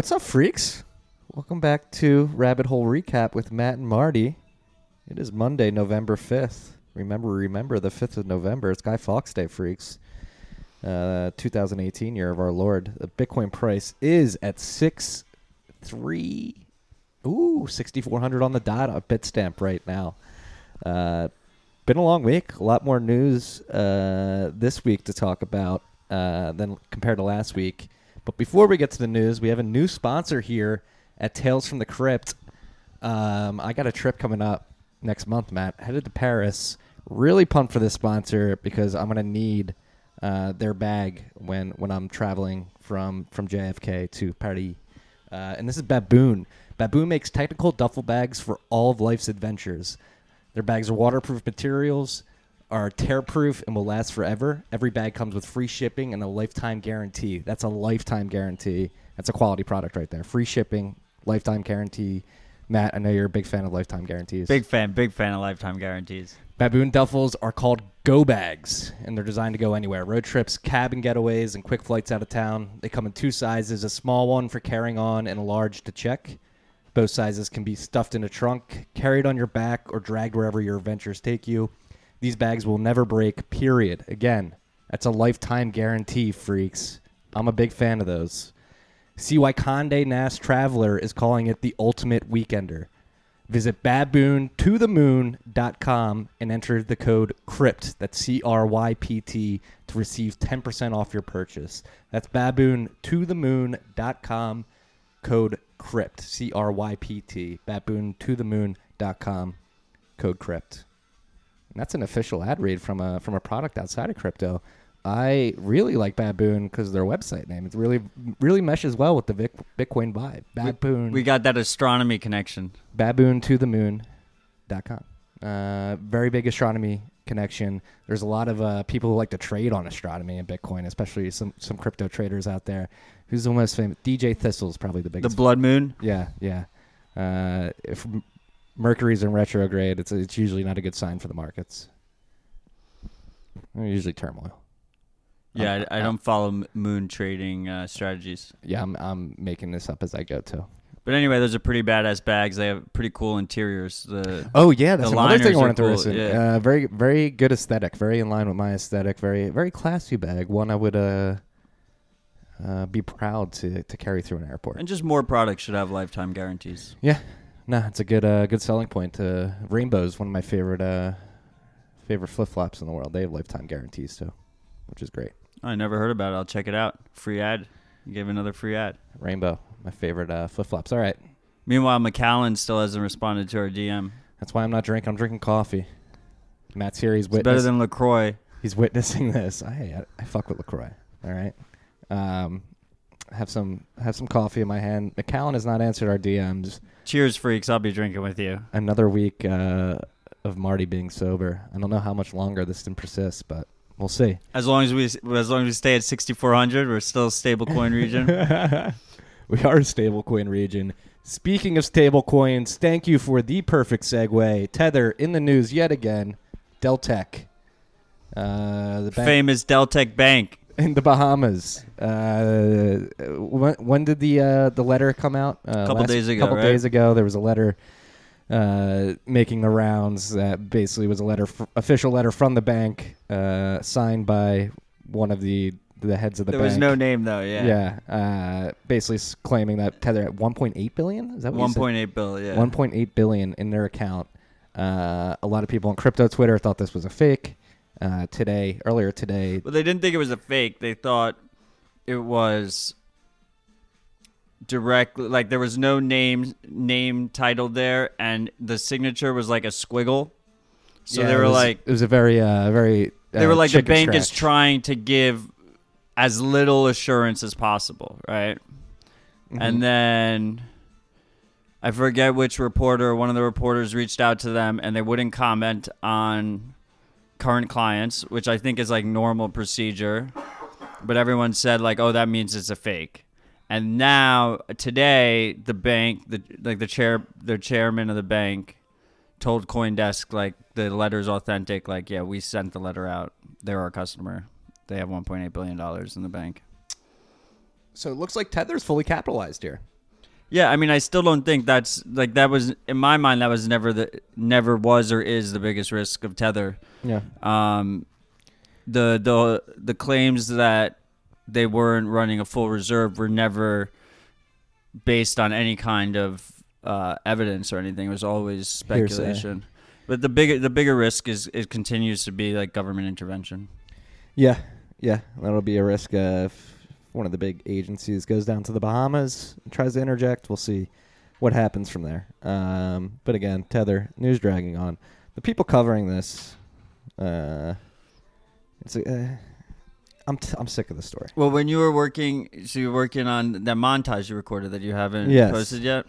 What's up, freaks? Welcome back to Rabbit Hole Recap with Matt and Marty. It is Monday, November 5th. Remember, remember the 5th of November. It's Guy Fawkes Day, freaks. Uh, 2018 year of our Lord. The Bitcoin price is at 6 3 Ooh, 6,400 on the dot, a Bitstamp right now. Uh, been a long week. A lot more news uh, this week to talk about uh, than compared to last week. But before we get to the news, we have a new sponsor here at Tales from the Crypt. Um, I got a trip coming up next month, Matt. Headed to Paris. Really pumped for this sponsor because I'm gonna need uh, their bag when when I'm traveling from from JFK to Paris. Uh, and this is Baboon. Baboon makes technical duffel bags for all of life's adventures. Their bags are waterproof materials, are tear-proof, and will last forever. Every bag comes with free shipping and a lifetime guarantee. That's a lifetime guarantee. That's a quality product right there. Free shipping, lifetime guarantee. Matt, I know you're a big fan of lifetime guarantees. Big fan, big fan of lifetime guarantees. Baboon duffels are called go bags, and they're designed to go anywhere. Road trips, cabin getaways, and quick flights out of town. They come in two sizes: a small one for carrying on, and a large to check. Both sizes can be stuffed in a trunk, carried on your back, or dragged wherever your adventures take you. These bags will never break. Period. Again, that's a lifetime guarantee, freaks. I'm a big fan of those. See why Conde Nast Traveler is calling it the ultimate weekender. Visit baboontothemoon.com and enter the code CRYPT, that's C R Y P T, to receive 10% off your purchase. That's baboontothemoon.com, code CRYPT, C R Y P T, baboontothemoon.com, code CRYPT. And that's an official ad read from a from a product outside of crypto. I really like Baboon because their website name. It really really meshes well with the Vic, Bitcoin vibe. Baboon. We got that astronomy connection. baboon to the Moon. moon.com. Uh, very big astronomy connection. There's a lot of uh, people who like to trade on astronomy and Bitcoin, especially some some crypto traders out there. Who's the most famous? DJ Thistle's probably the biggest. The blood moon. yeah, yeah. Uh, if Mercury's in retrograde, it's it's usually not a good sign for the markets. They're usually turmoil. Yeah, Uh, I, I don't follow moon trading uh, strategies. Yeah, I'm I'm making this up as I go too. But anyway, those are pretty badass bags. They have pretty cool interiors. The Oh yeah, that's The another thing I wanted to cool, listen. yeah. Uh, very very good aesthetic, very in line with my aesthetic. Very very classy bag. One I would uh, uh be proud to to carry through an airport. and just more products should have lifetime guarantees. Yeah, no, it's a good uh good selling point. Uh, Rainbow's one of my favorite uh favorite flip flops in the world. They have lifetime guarantees too, which is great. I never heard about it. I'll check it out. Free ad. You gave another free ad. Rainbow, my favorite uh, flip flops. All right, Meanwhile, McAllen still hasn't responded to our DM. that's why I'm not drinking. I'm drinking coffee. Matt's here. He's It's better than Lacroix. he's witnessing this. I I fuck with Lacroix. All right. Um, have some have some coffee in my hand. McAllen has not answered our DMs. Cheers, freaks! I'll be drinking with you. Another week uh, of Marty being sober. I don't know how much longer this can persist, but we'll see. As long as we as long as we stay at 6400, we're still a stable coin region. we are a stablecoin region. Speaking of stablecoins, thank you for the perfect segue. Tether in the news yet again. Deltec. Uh, the bank Famous Deltec Bank. In the Bahamas. Uh, when, when did the uh, the letter come out? A Couple days ago, A couple right? days ago, there was a letter uh, making the rounds that basically was a letter, f- official letter from the bank, uh, signed by one of the the heads of the There bank. was no name though. Yeah. Yeah, uh, basically s- claiming that Tether at 1.8 billion. Is that what you said? 1.8 bill. Yeah. 1.8 billion in their account. Uh, a lot of people on crypto Twitter thought this was a fake. Uh, today, earlier today, But they didn't think it was a fake. They thought it was directly like there was no name name titled there, and the signature was like a squiggle. So Yeah, they it were was- like it was a very, uh, very. they uh, were like the bank is trying to give as little assurance as possible, right? Mhm. And then I forget which reporter, one of the reporters reached out to them and they wouldn't comment on current clients, which I think is like normal procedure. But everyone said like, "Oh, that means it's a fake." And now today, the bank, the like the chair, the chairman of the bank, told CoinDesk like the letter's authentic. Like, yeah, we sent the letter out. They're our customer. They have 1.8 billion dollars in the bank. So it looks like Tether's fully capitalized here. Yeah, I mean, I still don't think that's like that was in my mind. That was never the never was or is the biggest risk of tether. Yeah. Um, the the the claims that they weren't running a full reserve were never based on any kind of uh, evidence or anything. It was always Hearsay. speculation. But the bigger the bigger risk is it continues to be like government intervention. Yeah, yeah, that'll be a risk if one of the big agencies goes down to the Bahamas and tries to interject. We'll see what happens from there. Um, but again, Tether news dragging on. The people covering this, uh, it's a, uh, I'm t- I'm sick of the story. Well, when you were working, so you're working on that montage you recorded that you haven't Yes. posted yet.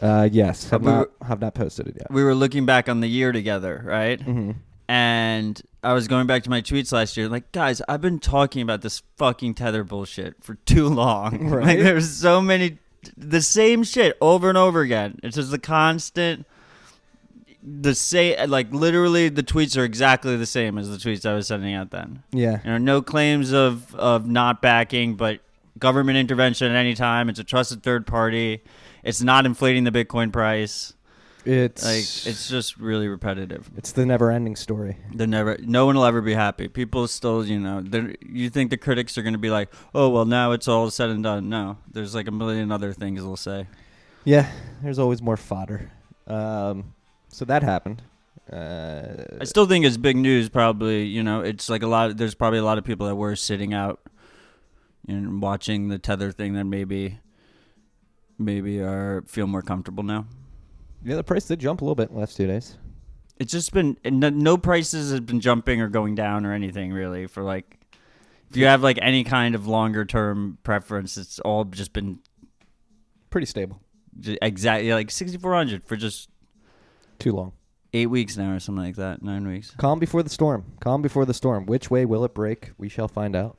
Uh, yes, have we not have not posted it yet. We were looking back on the year together, right? hmm and I was going back to my tweets last year, like, guys, I've been talking about this fucking tether bullshit for too long. Right. Like, there's so many, the same shit over and over again. It's just the constant, the same, like, literally, the tweets are exactly the same as the tweets I was sending out then. Yeah, You know, no claims of of not backing, but government intervention at any time. It's a trusted third party. It's not inflating the Bitcoin price. It's Like, it's just really repetitive. it's the never-ending story. They're never. No one will ever be happy. People still, you know, you think the critics are going to be like, "Oh, well, now it's all said and done." No, there's like a million other things they'll say. Yeah, there's always more fodder. Um, so that happened. Uh, I still think it's big news. Probably, you know, it's like a lot. There's probably a lot of people that were sitting out and watching the tether thing that maybe, maybe are feel more comfortable now. Yeah, the price did jump a little bit last two days. It's just been no, no prices have been jumping or going down or anything really for like. If you have like any kind of longer term preference, it's all just been Pretty stable. Exactly like 6400 for just Too long. eight weeks now or something like that nine weeks Calm before the storm. Calm before the storm. Which way will it break? We shall find out.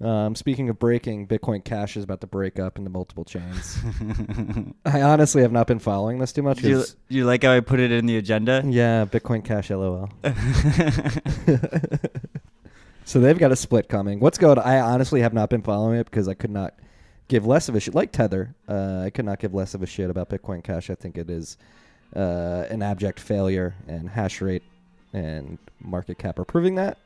Um, speaking of breaking, Bitcoin Cash is about to break up into multiple chains. I honestly have not been following this too much. do you, you like how i put it in the agenda yeah, Bitcoin Cash LOL. so they've got a split coming. What's going? I honestly have not been following it because I could not give less of a shit. Like Tether, uh, I could not give less of a shit about Bitcoin Cash. I think it is uh, an abject failure, and hash rate and market cap are proving that.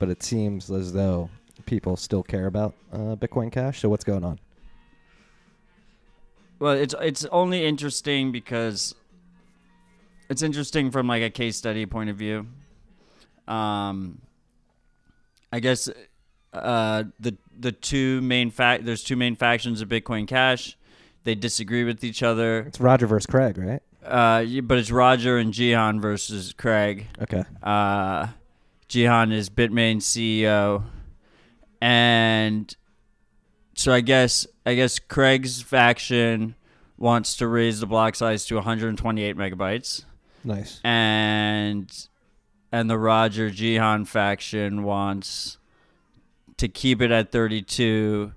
But it seems as though people still care about uh, Bitcoin Cash. So what's going on? well it's it's only interesting because it's interesting from like a case study point of view um i guess uh the the two main fact there's two main factions of bitcoin cash they disagree with each other It's Roger versus Craig, right? uh but it's roger and jihan versus craig Okay. Uh, Jihan is Bitmain CEO, and so I guess I guess Craig's faction wants to raise the block size to 128 megabytes, Nice. and and the Roger Jihan faction wants to keep it at 32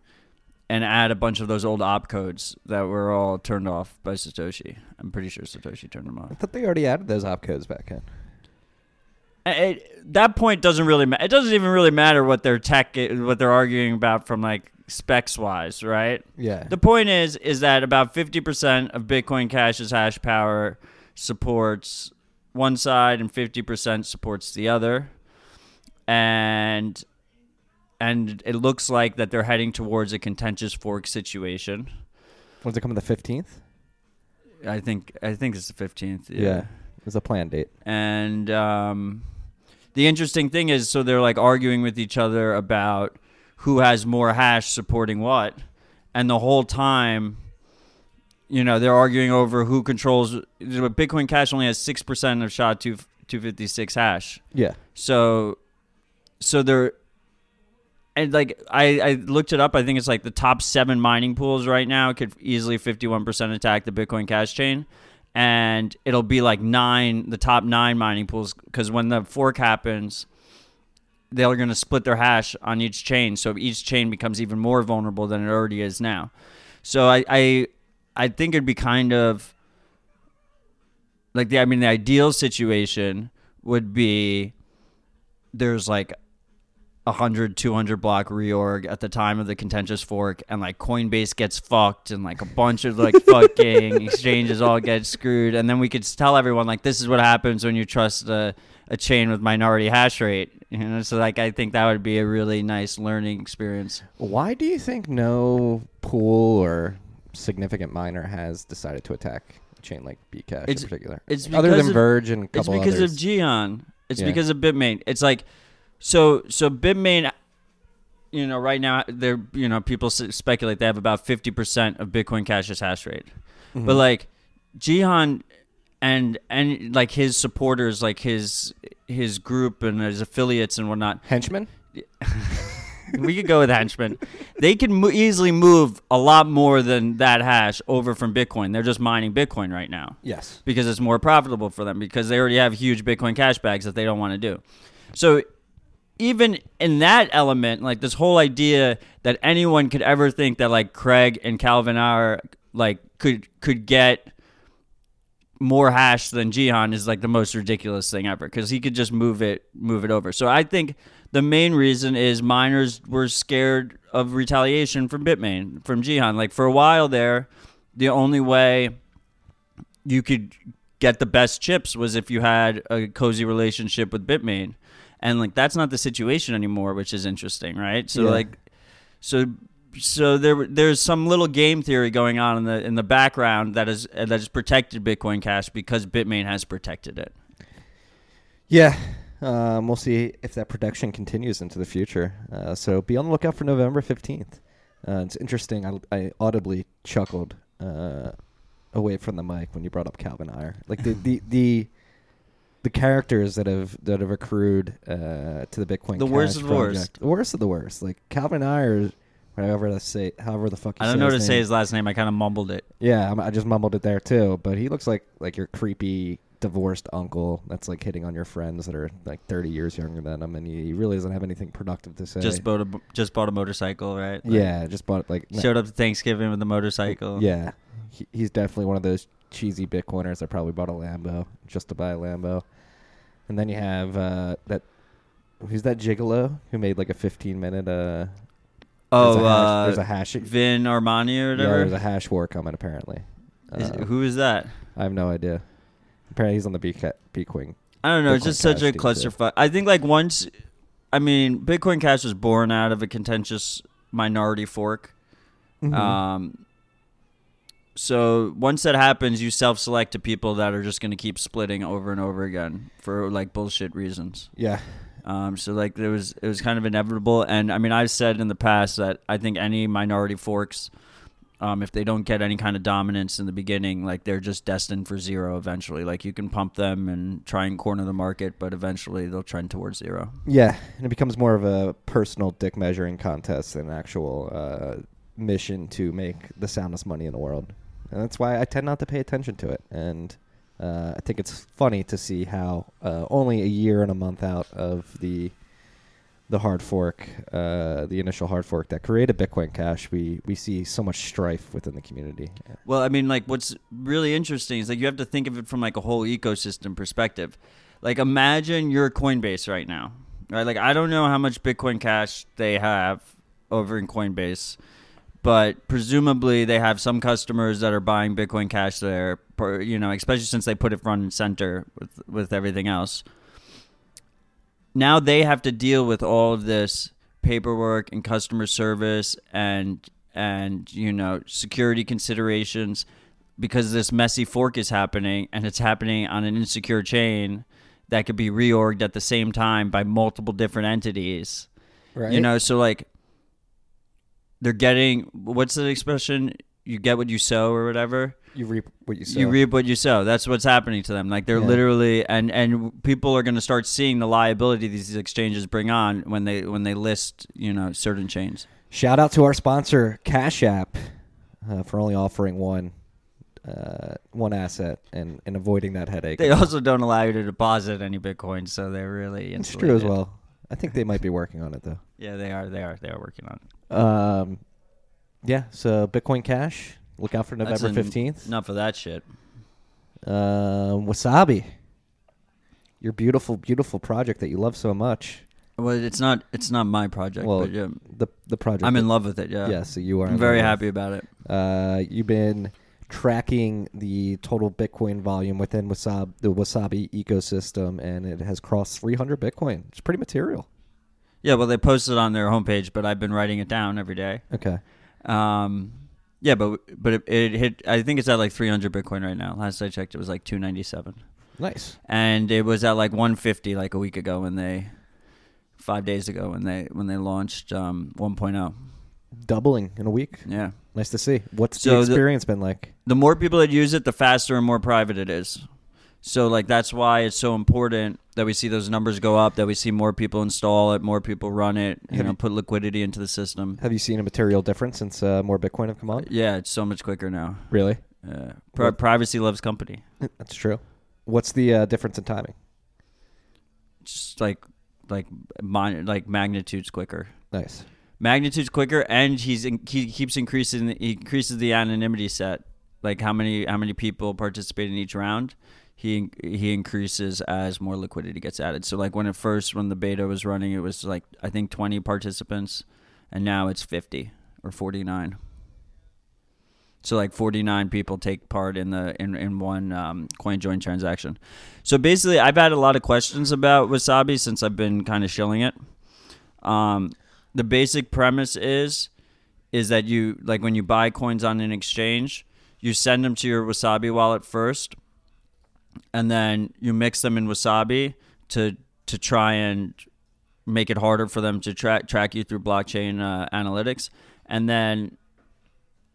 and add a bunch of those old opcodes that were all turned off by Satoshi. I'm pretty sure Satoshi turned them off. I thought they already added those opcodes back in. It, that point doesn't really matter. It doesn't even really matter what their tech, what they're arguing about from like specs wise, right? Yeah. The point is, is that about fifty percent of Bitcoin Cash's hash power supports one side, and fifty percent supports the other, and and it looks like that they're heading towards a contentious fork situation. When's it coming? The fifteenth. I think I think it's the fifteenth. Yeah. It's a planned date. and um, the interesting thing is so they're like arguing with each other about who has more hash supporting what. And the whole time you know they're arguing over who controls bitcoin cash only has 6% of sha 2 256 hash. Yeah. so so they're and like I, I looked it up. I think it's like the top seven mining pools right now could easily 51% attack the bitcoin cash chain and it'll be like nine the top nine mining pools because when the fork happens they're going to split their hash on each chain so each chain becomes even more vulnerable than it already is now. So i i, I think it'd be kind of like the i mean the ideal situation would be there's like 100 200 block reorg at the time of the contentious fork and like coinbase gets fucked and like a bunch of like fucking exchanges all get screwed and then we could tell everyone like this is what happens when you trust a, a chain with minority hash rate you know so like i think that would be a really nice learning experience Why do you think no pool or significant miner has decided to attack a chain like Bcash It's- in particular? it's Other than of- Verge and a it's because others. of Jihan. It's Yeah. because of Bitmain. It's like so so Bitmain you know right now they're you know people speculate they have about 50% of Bitcoin Cash's hash rate. Mm-hmm. But like Jihan and and like his supporters like his his group and his affiliates and whatnot henchmen. we could go with henchmen. They can mo- easily move a lot more than that hash over from Bitcoin. They're just mining Bitcoin right now Yes. because it's more profitable for them because they already have huge Bitcoin cash bags that they don't want to do. So even in that element, like this whole idea that anyone could ever think that like Craig and Calvin are like could could get more hash than Jihan is like the most ridiculous thing ever because he could just move it move it over. So I think the main reason is miners were scared of retaliation from Bitmain from Jihan. Like for a while there, the only way you could get the best chips was if you had a cozy relationship with Bitmain. And like that's not the situation anymore, which is interesting, right? So Yeah. like so so there there's some little game theory going on in the in the background that is that has protected Bitcoin Cash because Bitmain has protected it. Yeah. Um, we'll see if that protection continues into the future. Uh, so be on the lookout for November 15th. Uh, it's interesting. I, I audibly chuckled uh, away from the mic when you brought up Calvin Ayre. Like the, the, the, the characters that have that have accrued uh, to the Bitcoin The Cash worst of the worst. the worst of the worst. Like Calvin Ayre, whatever to say, however the fuck you I don't know how to say his last name. I kind of mumbled it. Yeah, I'm, I just mumbled it there too. But he looks like like your creepy divorced uncle that's like hitting on your friends that are like 30 years younger than him, and he, he really doesn't have anything productive to say. Just bought a just bought a motorcycle, right? Like, yeah, just bought like Showed up to Thanksgiving with a motorcycle. Yeah, he, he's definitely one of those cheesy Bitcoiners that probably bought a Lambo just to buy a Lambo. And then you have uh, that who's that gigolo who made like a 15 minute uh Oh, there's a hash, uh, there's a hash Vin Armani or yeah, whatever. there's a hash war coming apparently. Is- Uh, who is that? I have no idea. Apparently he's on the B Bitcoin. I don't know. It's just such a clusterfuck. I think like once, I mean, Bitcoin Cash was born out of a contentious minority fork. Mm-hmm. Um, so once that happens, you self-select to people that are just going to keep splitting over and over again for like bullshit reasons. Yeah, Um, so like there was it was kind of inevitable, and I mean I've said in the past that I think any minority forks, um, if they don't get any kind of dominance in the beginning, like they're just destined for zero eventually. Like you can pump them and try and corner the market, but eventually they'll trend towards zero. yeah, and it becomes more of a personal dick measuring contest than an actual uh, mission to make the soundest money in the world, and that's why I tend not to pay attention to it. And uh, I think it's funny to see how uh, only a year and a month out of the the hard fork, uh, the initial hard fork that created Bitcoin Cash, we we see so much strife within the community. Well, I mean, like what's really interesting is like you have to think of it from like a whole ecosystem perspective. Like imagine you're Coinbase right now, right? Like I don't know how much Bitcoin Cash they have over in Coinbase, but presumably they have some customers that are buying Bitcoin Cash there. per- You know, especially since they put it front and center with with everything else. Now they have to deal with all of this paperwork and customer service and and you know security considerations because this messy fork is happening and it's happening on an insecure chain that could be reorged at the same time by multiple different entities. Right? You know, so like they're getting what's the expression? You get what you sow or whatever. you reap what you sow. You reap what you sow. That's what's happening to them. Like they're Yeah. literally and and people are going to start seeing the liability these exchanges bring on when they when they list, you know, certain chains. Shout out to our sponsor, Cash App, uh, for only offering one uh, one asset and, and avoiding that headache. They also don't allow you to deposit any Bitcoin, so they're really it's true as well. I think they might be working on it though. Yeah, they are. They are. They are working on it. Um, yeah. So Bitcoin Cash. Look out for That's November en- fifteenth. Enough of that shit. Um, Wasabi. Your beautiful, beautiful project that you love so much. Well, it's not it's not my project, Well, but yeah, The the project. I'm in love with it. Yeah, Yeah, so you are. I'm in very love happy about it. Uh, you've been tracking the total Bitcoin volume within Wasabi, the Wasabi ecosystem, and it has crossed 300 Bitcoin. It's pretty material. Yeah, well, they posted on their homepage, but I've been writing it down every day. Okay. Um, yeah, but but it, it hit. I think it's at like 300 Bitcoin right now. Last I checked, it was like 297, Nice. and it was at like 150 like a week ago when they, five days ago when they when they launched um 1.0. Doubling in a week. Yeah, Nice to see. What's So the the- experience been like? the more people that use it, the faster and more private it is. So like that's why it's so important that we see those numbers go up, that we see more people install it, more people run it, you Have know, you- put liquidity into the system. Have you seen a material difference since uh, more Bitcoin have come on? Yeah, it's so much quicker now. Really? Uh, pri- privacy loves company. That's true. What's the uh, difference in timing? Just like like mon- like magnitudes quicker. Nice. Magnitudes quicker, and he's in- he keeps increasing. He increases the anonymity set, like how many how many people participate in each round. He he increases as more liquidity gets added. So like when it first when the beta was running, it was like I think twenty participants, and now it's fifty or forty nine. So like 49 people take part in the in, in one um, coin join transaction. So basically, I've had a lot of questions about Wasabi since I've been kind of shilling it. Um, the basic premise is is that you like when you buy coins on an exchange, you send them to your Wasabi wallet first, and then you mix them in Wasabi to to try and make it harder for them to track track you through blockchain uh, analytics, and then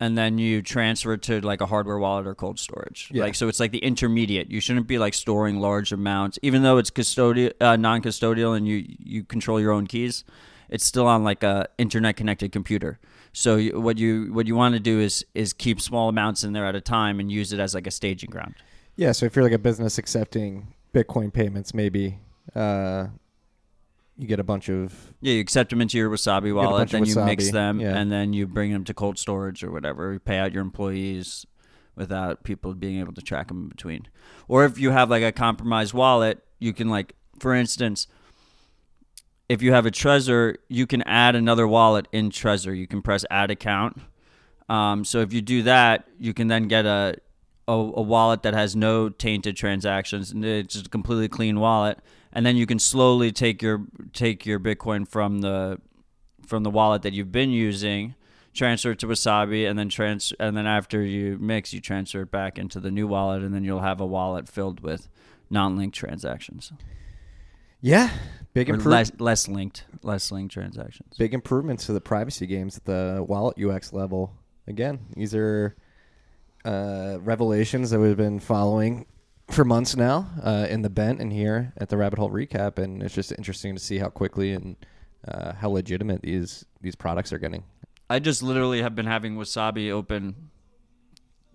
and then you transfer it to like a hardware wallet or cold storage. Yeah. Like so, it's like the intermediate. You shouldn't be like storing large amounts, even though it's custodial, uh, non-custodial, and you you control your own keys. It's still on like a internet connected computer. So you, what you what you want to do is is keep small amounts in there at a time and use it as like a staging ground. Yeah, so if you're like a business accepting Bitcoin payments, maybe uh, you get a bunch of Yeah, you accept them into your Wasabi wallet, then you mix them, yeah. and then you bring them to cold storage or whatever. You pay out your employees without people being able to track them in between. Or if you have like a compromised wallet, you can like, for instance, if you have a Trezor, you can add another wallet in Trezor. You can press Add Account. Um, so if you do that, you can then get a, a a wallet that has no tainted transactions, and it's just a completely clean wallet. And then you can slowly take your take your Bitcoin from the from the wallet that you've been using, transfer it to Wasabi, and then trans and then after you mix, you transfer it back into the new wallet, and then you'll have a wallet filled with non-linked transactions yeah, big or improvement. less less linked less linked transactions. big improvements to the privacy games at the wallet UX level. Again, these are uh, revelations that we've been following for months now uh, in the bent and here at the Rabbit Hole Recap, and it's just interesting to see how quickly and uh, how legitimate these these products are getting. I just literally have been having Wasabi open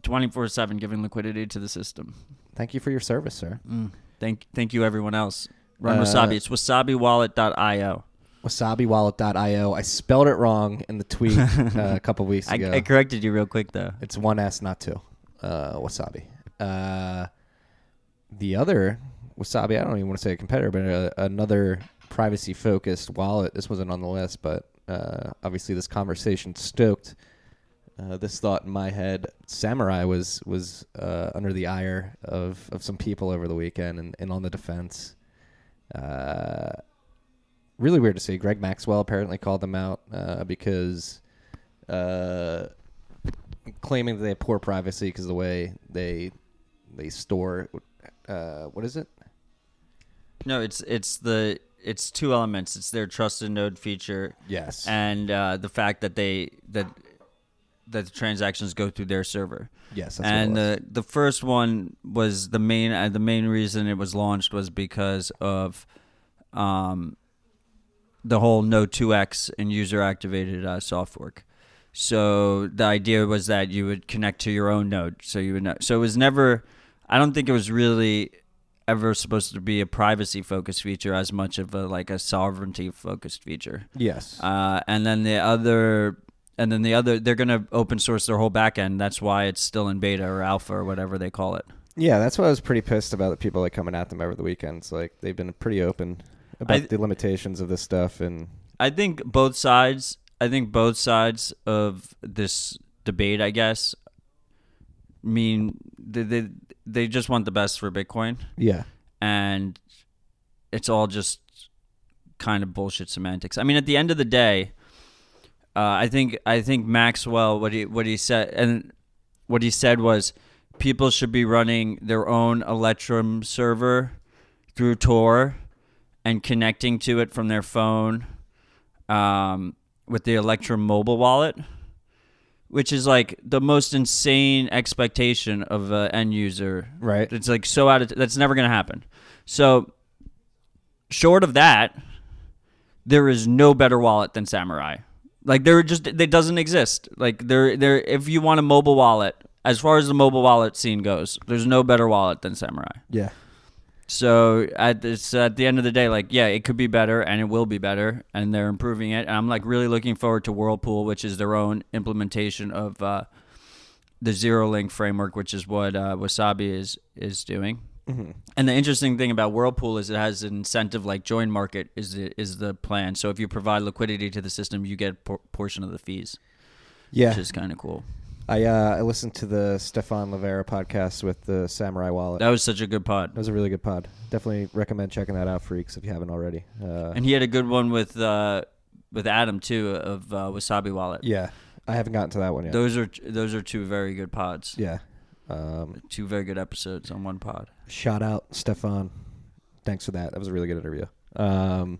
24 7, giving liquidity to the system. Thank you for your service, sir. Thank, thank you, everyone else. Run Uh, Wasabi. It's wasabiwallet.io. WasabiWallet.io. I spelled it wrong in the tweet uh, a couple weeks I, ago. I corrected you real quick, though. It's one S, not two. Uh, wasabi. Uh, the other Wasabi, I don't even want to say a competitor, but uh, another privacy focused wallet. This wasn't on the list, but uh, obviously this conversation stoked uh, this thought in my head. Samurai was was uh, under the ire of, of some people over the weekend and, and on the defense. Uh, really weird to see. Greg Maxwell apparently called them out uh, because uh, claiming that they have poor privacy because of the way they they store. Uh, what is it? No, it's it's the it's two elements. It's their trusted node feature Yes. and uh, the fact that they that that the transactions go through their server. yes. That's and what it was. the the first one was the main uh, the main reason it was launched was because of um the whole No2X and user activated uh, soft fork. So the idea was that you would connect to your own node, so you would know. So it was never. I don't think it was really ever supposed to be a privacy focused feature as much of a like a sovereignty focused feature. yes. Uh, and then the other, and then the other, they're gonna open source their whole backend. That's why it's still in beta or alpha or whatever they call it. yeah, that's why I was pretty pissed about the people like coming at them over the weekends. Like they've been pretty open about I- the limitations of this stuff and I think both sides. I think both sides of this debate, I guess, mean they they, they just want the best for Bitcoin, yeah. and it's all just kind of bullshit semantics. I mean, at the end of the day, uh, I think I think Maxwell what he what he said and what he said was people should be running their own Electrum server through Tor and connecting to it from their phone um, with the Electrum mobile wallet, which is like the most insane expectation of an end user. Right. It's like so out of that's never going to happen. So, short of that, there is no better wallet than Samurai. Like there just it doesn't exist. Like there there if you want a mobile wallet, as far as the mobile wallet scene goes, there's no better wallet than Samurai. Yeah. So at this at the end of the day, like yeah, it could be better and it will be better, and they're improving it. And I'm like really looking forward to Whirlpool, which is their own implementation of uh, the ZeroLink framework, which is what uh, Wasabi is is doing. Mm-hmm. And the interesting thing about Whirlpool is it has an incentive like JoinMarket is the, is the plan. So if you provide liquidity to the system, you get a por- portion of the fees, Yeah. which is kind of cool. I uh, I listened to the Stephan Livera podcast with the Samurai Wallet. That was such a good pod. That was a really good pod. Definitely recommend checking that out, freaks, if you haven't already. Uh, And he had a good one with uh, with Adam too of uh, Wasabi Wallet. yeah, I haven't gotten to that one yet. Those are those are two very good pods. yeah. Um, Two very good episodes on one pod. shout out Stephan. Thanks for that. That was a really good interview. Um,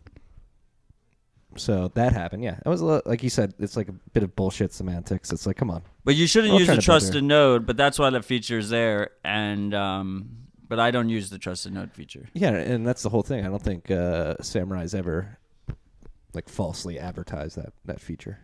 so that happened. Yeah, it was a lot, like you said. It's like a bit of bullshit semantics. It's like, come on. But you shouldn't We're use the trusted node, but that's why that feature is there. And um, but I don't use the trusted node feature. Yeah, and that's the whole thing. I don't think uh, Samurai's ever like falsely advertised that that feature.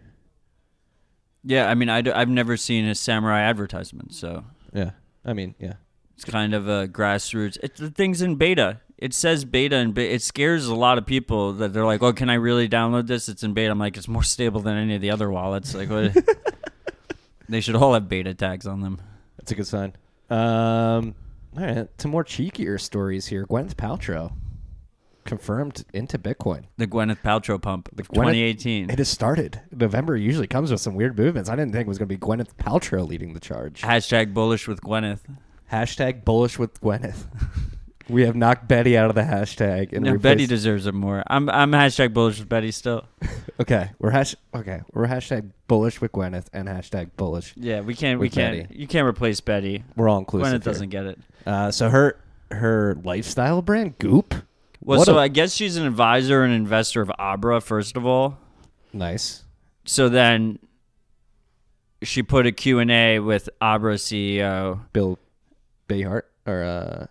Yeah, I mean, I have never seen a samurai advertisement, so Yeah, I mean, yeah, it's kind of a grassroots. It's the thing's in beta. It says beta, and it scares a lot of people that they're like, "Oh, can I really download this? It's in beta." I'm like, "It's more stable than any of the other wallets." Like, what? they should all have beta tags on them. that's a good sign. Um, all right, to more cheekier stories here. Gwyneth Paltrow confirmed into Bitcoin. The Gwyneth Paltrow pump, The Gwyneth- 2018. It has started. November usually comes with some weird movements. I didn't think it was going to be Gwyneth Paltrow leading the charge. Hashtag bullish with Gwyneth. Hashtag bullish with Gwyneth. we have knocked Betty out of the hashtag. And No, we Betty deserves it more. I'm I'm hashtag bullish with Betty still. Okay, we're hash. Okay, we're hashtag bullish with Gwyneth and hashtag bullish. Yeah, we can't we With can't Betty. you can't replace Betty. We're all inclusive. Gwyneth here. doesn't get it. Uh, so her her lifestyle brand Goop. Well, What so a- I guess she's an advisor and investor of Abra first of all. Nice. So then she put a Q&A with Abra CEO. Bill Bayhart or uh,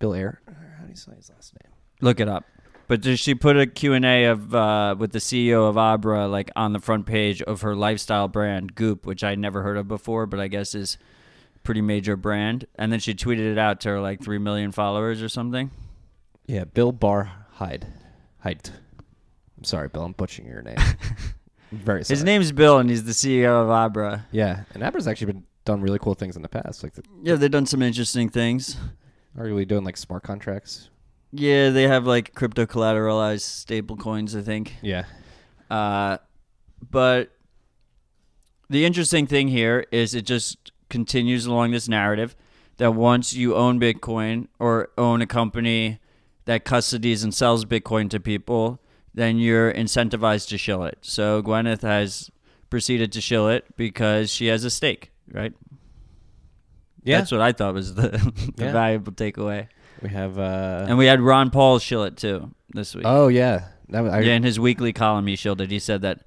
Bill Air. How do you say his last name? Look it up. But does she put a Q&A of uh, with the CEO of Abra like on the front page of her lifestyle brand Goop, which I'd never heard of before, but I guess is pretty major brand. And then she tweeted it out to her like 3 million followers or something. Yeah, Bill Bar Hyde. Hyde. I'm sorry, Bill. I'm butchering your name. I'm very sorry. His name's Bill and he's the CEO of Abra. Yeah, and Abra's actually been done really cool things in the past, like the, Yeah, they've done some interesting things. Arguably doing like smart contracts. Yeah, they have like crypto collateralized stable coins, I think. Yeah. Uh, but the interesting thing here is it just continues along this narrative that once you own Bitcoin or own a company that custodies and sells Bitcoin to people, then you're incentivized to shill it. So Gwyneth has proceeded to shill it because she has a stake, right? Yeah. That's what I thought was the, the Yeah. valuable takeaway. we have. uh And we had Ron Paul shill it too this week. Oh yeah. That was, I, yeah, in his weekly column, he shilled it. He said that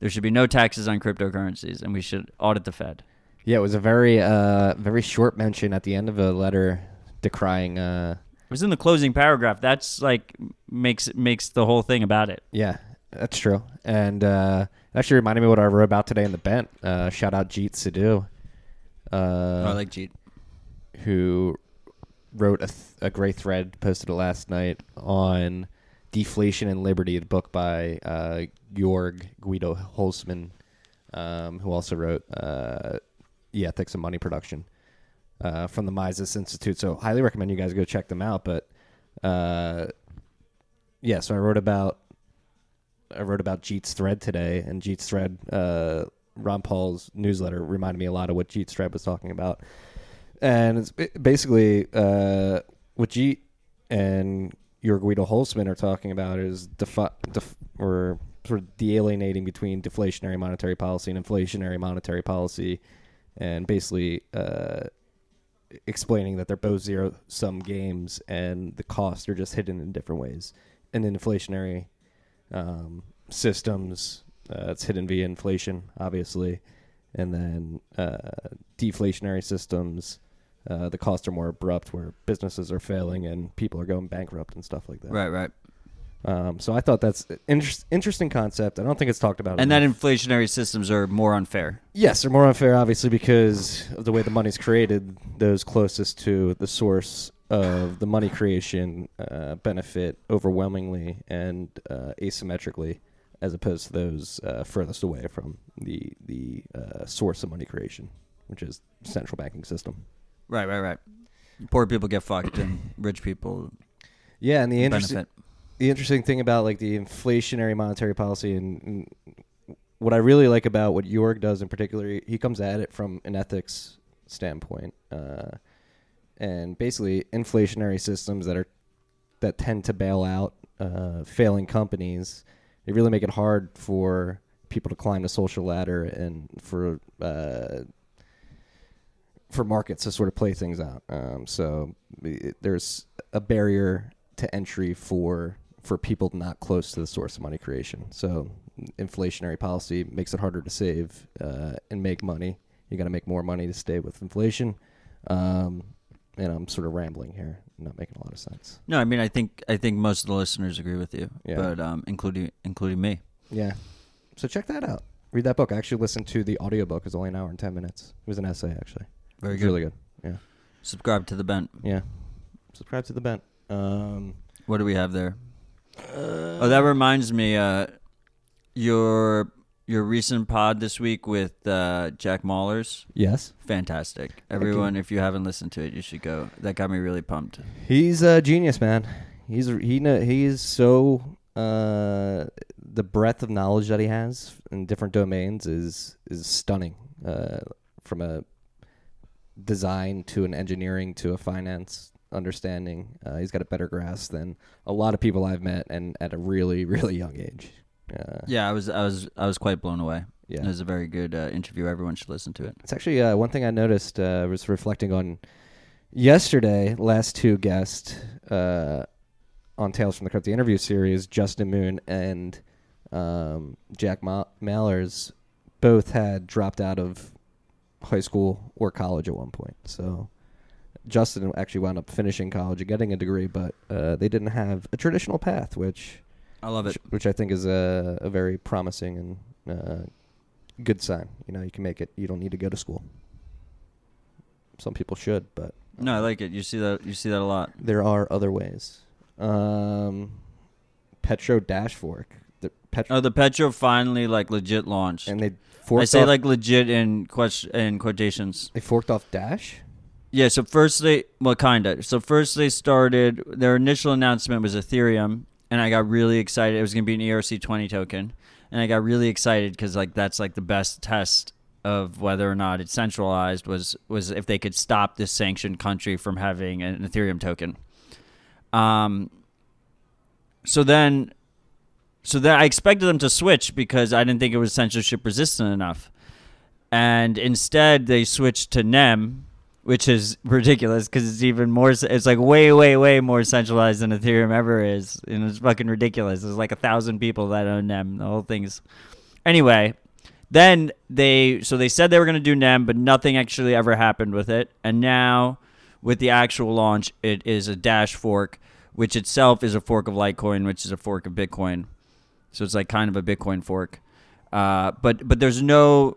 there should be no taxes on cryptocurrencies, and we should audit the Fed. Yeah, it was a very uh very short mention at the end of a letter decrying uh It was in the closing paragraph. That's like makes makes the whole thing about it. yeah, that's true. And uh actually reminded me what I wrote about today in the bent. Uh shout out Jeet Sidhu. Uh I like Jeet. Who wrote a, th- a great thread, posted it last night on Deflation and Liberty, the book by uh, Jörg Guido Hülsmann, um, who also wrote uh, The Ethics of Money Production uh, from the Mises Institute. So, highly recommend you guys go check them out. But uh, yeah, so I wrote about I wrote about Jeet's thread today, and Jeet's thread, uh, Ron Paul's newsletter reminded me a lot of what Jeet's thread was talking about, and it's basically uh, what Jeet and Jörg Guido Hülsmann are talking about is defi- def- or sort of de-alienating between deflationary monetary policy and inflationary monetary policy, and basically uh, explaining that they're both zero sum games and the costs are just hidden in different ways. And in inflationary um, systems, uh, it's hidden via inflation, obviously, and then uh, deflationary systems. Uh, the costs are more abrupt, where businesses are failing and people are going bankrupt and stuff like that. Right, right. Um, so I thought that's an inter- interesting concept. I don't think it's talked about. And that inflationary systems are more unfair. Yes, they're more unfair, obviously, because of the way the money's created. Those closest to the source of the money creation uh, benefit overwhelmingly and uh, asymmetrically, as opposed to those uh, furthest away from the the uh, source of money creation, which is central banking system. Right, right, right. Poor people get fucked, and rich people Yeah, and the interesting benefit. the interesting thing about like the inflationary monetary policy and, and what I really like about what Jörg does in particular, he- he comes at it from an ethics standpoint, uh, and basically inflationary systems that are that tend to bail out uh, failing companies. They really make it hard for people to climb the social ladder and for uh, for markets to sort of play things out. Um, so it, there's a barrier to entry for for people not close to the source of money creation. So inflationary policy makes it harder to save uh, and make money. You got to make more money to stay with inflation. Um, and I'm sort of rambling here, not making a lot of sense. No, I mean, I think I think most of the listeners agree with you, Yeah. but um, including including me. Yeah. So check that out. Read that book. I actually listened to the audiobook. It's only an hour and 10 minutes. It was an essay, actually. Very It's good. really good. Yeah. Subscribe to the bent. Yeah. Subscribe to the bent. Um, What do we have there? oh, that reminds me. Uh, your your recent pod this week with uh, Jack Mallers, yes. fantastic. Everyone, if you haven't listened to it, you should go. That got me really pumped. He's a genius, man. He's he kn- he is so uh, the breadth of knowledge that he has in different domains is is stunning. Uh, from a design to an engineering to a finance understanding, uh, he's got a better grasp than a lot of people I've met, and at a really really young age. Uh, Yeah, I was I was I was quite blown away. yeah. It was a very good uh, interview. Everyone should listen to it. It's actually uh, one thing I noticed. Uh, I was reflecting on yesterday. Last two guests uh, on Tales from the Crypt, the interview series, Justin Moon and um, Jack Ma- Mallers, both had dropped out of high school or college at one point. So Justin actually wound up finishing college and getting a degree, but uh, they didn't have a traditional path, which I love it. which, which I think is a, a very promising and uh, good sign. You know, you can make it. You don't need to go to school. Some people should, but No, I like it. You see that you see that a lot. there are other ways. Um, Petro Dash Fork, the Petro, Oh, the Petro finally like legit launched. and they forked I say off, like legit in question in quotations. they forked off Dash. Yeah, so first they well kinda. So first they started their initial announcement was Ethereum and I got really excited. It was gonna be an ERC twenty token. And I got really excited because like that's like the best test of whether or not it's centralized was was if they could stop this sanctioned country from having an Ethereum token. Um so then so then I expected them to switch because I didn't think it was censorship resistant enough. And instead they switched to NEM, which is ridiculous because it's even more. It's like way, way, way more centralized than Ethereum ever is, and it's fucking ridiculous. There's like a thousand people that own NEM. The whole thing's anyway. Then they so they said they were going to do NEM, but nothing actually ever happened with it. And now, with the actual launch, it is a Dash fork, which itself is a fork of Litecoin, which is a fork of Bitcoin. So it's like kind of a Bitcoin fork. Uh, but but there's no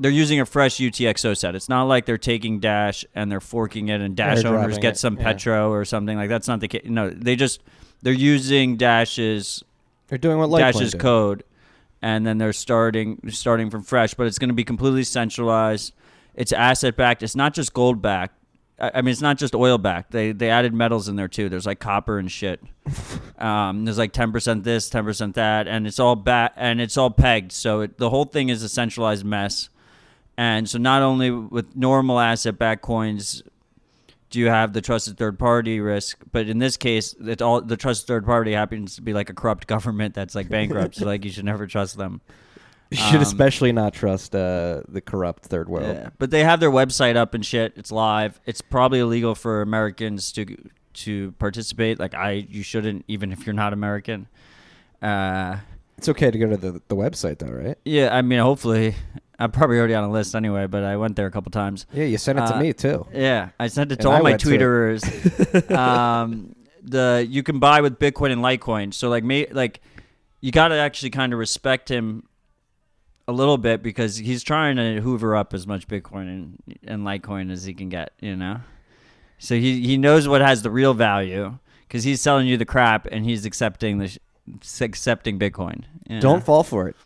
they're using a fresh UTXO set. It's not like they're taking Dash and they're forking it and Dash They're owners get it, some yeah. Petro or something like that's not the case. No, they just they're using Dash's They're doing what Litecoin Dash's did. code, and then they're starting starting from fresh. But it's going to be completely centralized. It's asset backed. It's not just gold backed. I I mean, it's not just oil backed. They they added metals in there too. There's like copper and shit. um, there's like ten percent this, ten percent that, and it's all back and it's all pegged. So it, the whole thing is a centralized mess. And so not only with normal asset backed coins do you have the trusted third party risk, but in this case, it all the trusted third party happens to be like a corrupt government that's like bankrupt. so like you should never trust them. You should Um, especially not trust uh, the corrupt third world. Yeah, but they have their website up and shit. It's live. It's probably illegal for Americans to to participate. Like I, you shouldn't even if you're not American. Uh, It's okay to go to the, the website though, right? yeah, I mean, hopefully, I'm probably already on a list anyway. But I went there a couple times. Yeah, you sent it to Uh, me too. Yeah, I sent it to And I all my to it. tweeters. um, the you can buy with Bitcoin and Litecoin. So like me, like you got to actually kind of respect him a little bit because he's trying to hoover up as much Bitcoin and, and Litecoin as he can get. You know, so he he knows what has the real value because he's selling you the crap and he's accepting the sh- accepting Bitcoin. you know? Don't fall for it.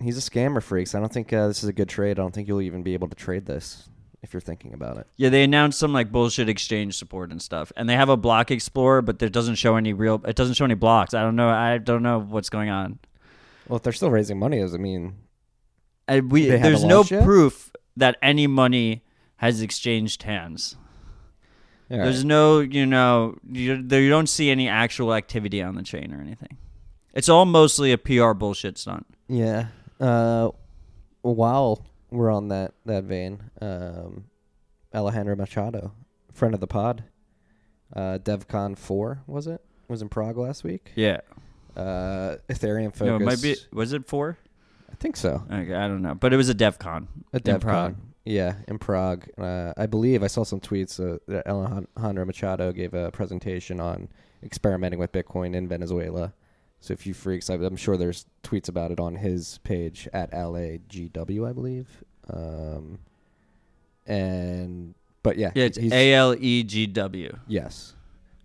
He's a scammer freaks. I don't think uh, this is a good trade. I don't think you'll even be able to trade this if you're thinking about it. Yeah, they announced some like bullshit exchange support and stuff, and they have a block explorer, but it doesn't show any real. It doesn't show any blocks. I don't know. I don't know what's going on. Well, if they're still raising money, does it mean I, we They there's no proof that any money has exchanged hands. All right. There's no, you know, you, there, you don't see any actual activity on the chain or anything. It's all mostly a PR bullshit stunt. Yeah. Uh, while we're on that that vein, um, Alejandro Machado, friend of the pod, uh, DevCon four was it? Was in Prague last week. Yeah. Uh, Ethereum focus. No, it might be. Was it four? I think so. Okay, I don't know, but it was a DevCon. A DevCon. Prague. Yeah, in Prague. Uh, I believe I saw some tweets uh, that Alejandro Machado gave a presentation on experimenting with Bitcoin in Venezuela. So if you freaks, I'm sure there's tweets about it on his page at LAGW, I believe. Um, and but yeah, Yeah, it's A L E G W. yes,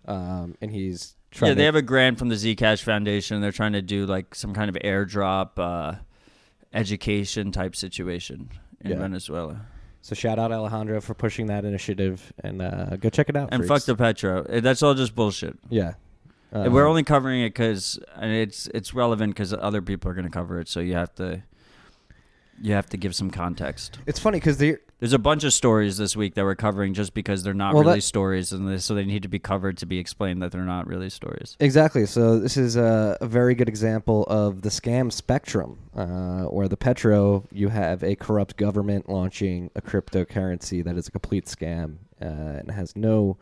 um, and he's trying. Yeah, they have a grant from the Zcash Foundation. They're trying to do like some kind of airdrop uh, education type situation in Yeah. Venezuela. so shout out Alejandro for pushing that initiative, and uh, go check it out. And freaks. fuck the Petro. Uh, That's all just bullshit. yeah. And We're Um, only covering it because it's it's relevant because other people are going to cover it. So you have to you have to give some context. It's funny because There's a bunch of stories this week that we're covering just because they're not Well, really that- stories, and they, so they need to be covered to be explained that they're not really stories. Exactly. So this is a, a very good example of the scam spectrum, uh, where the petro you have a corrupt government launching a cryptocurrency that is a complete scam uh, and has no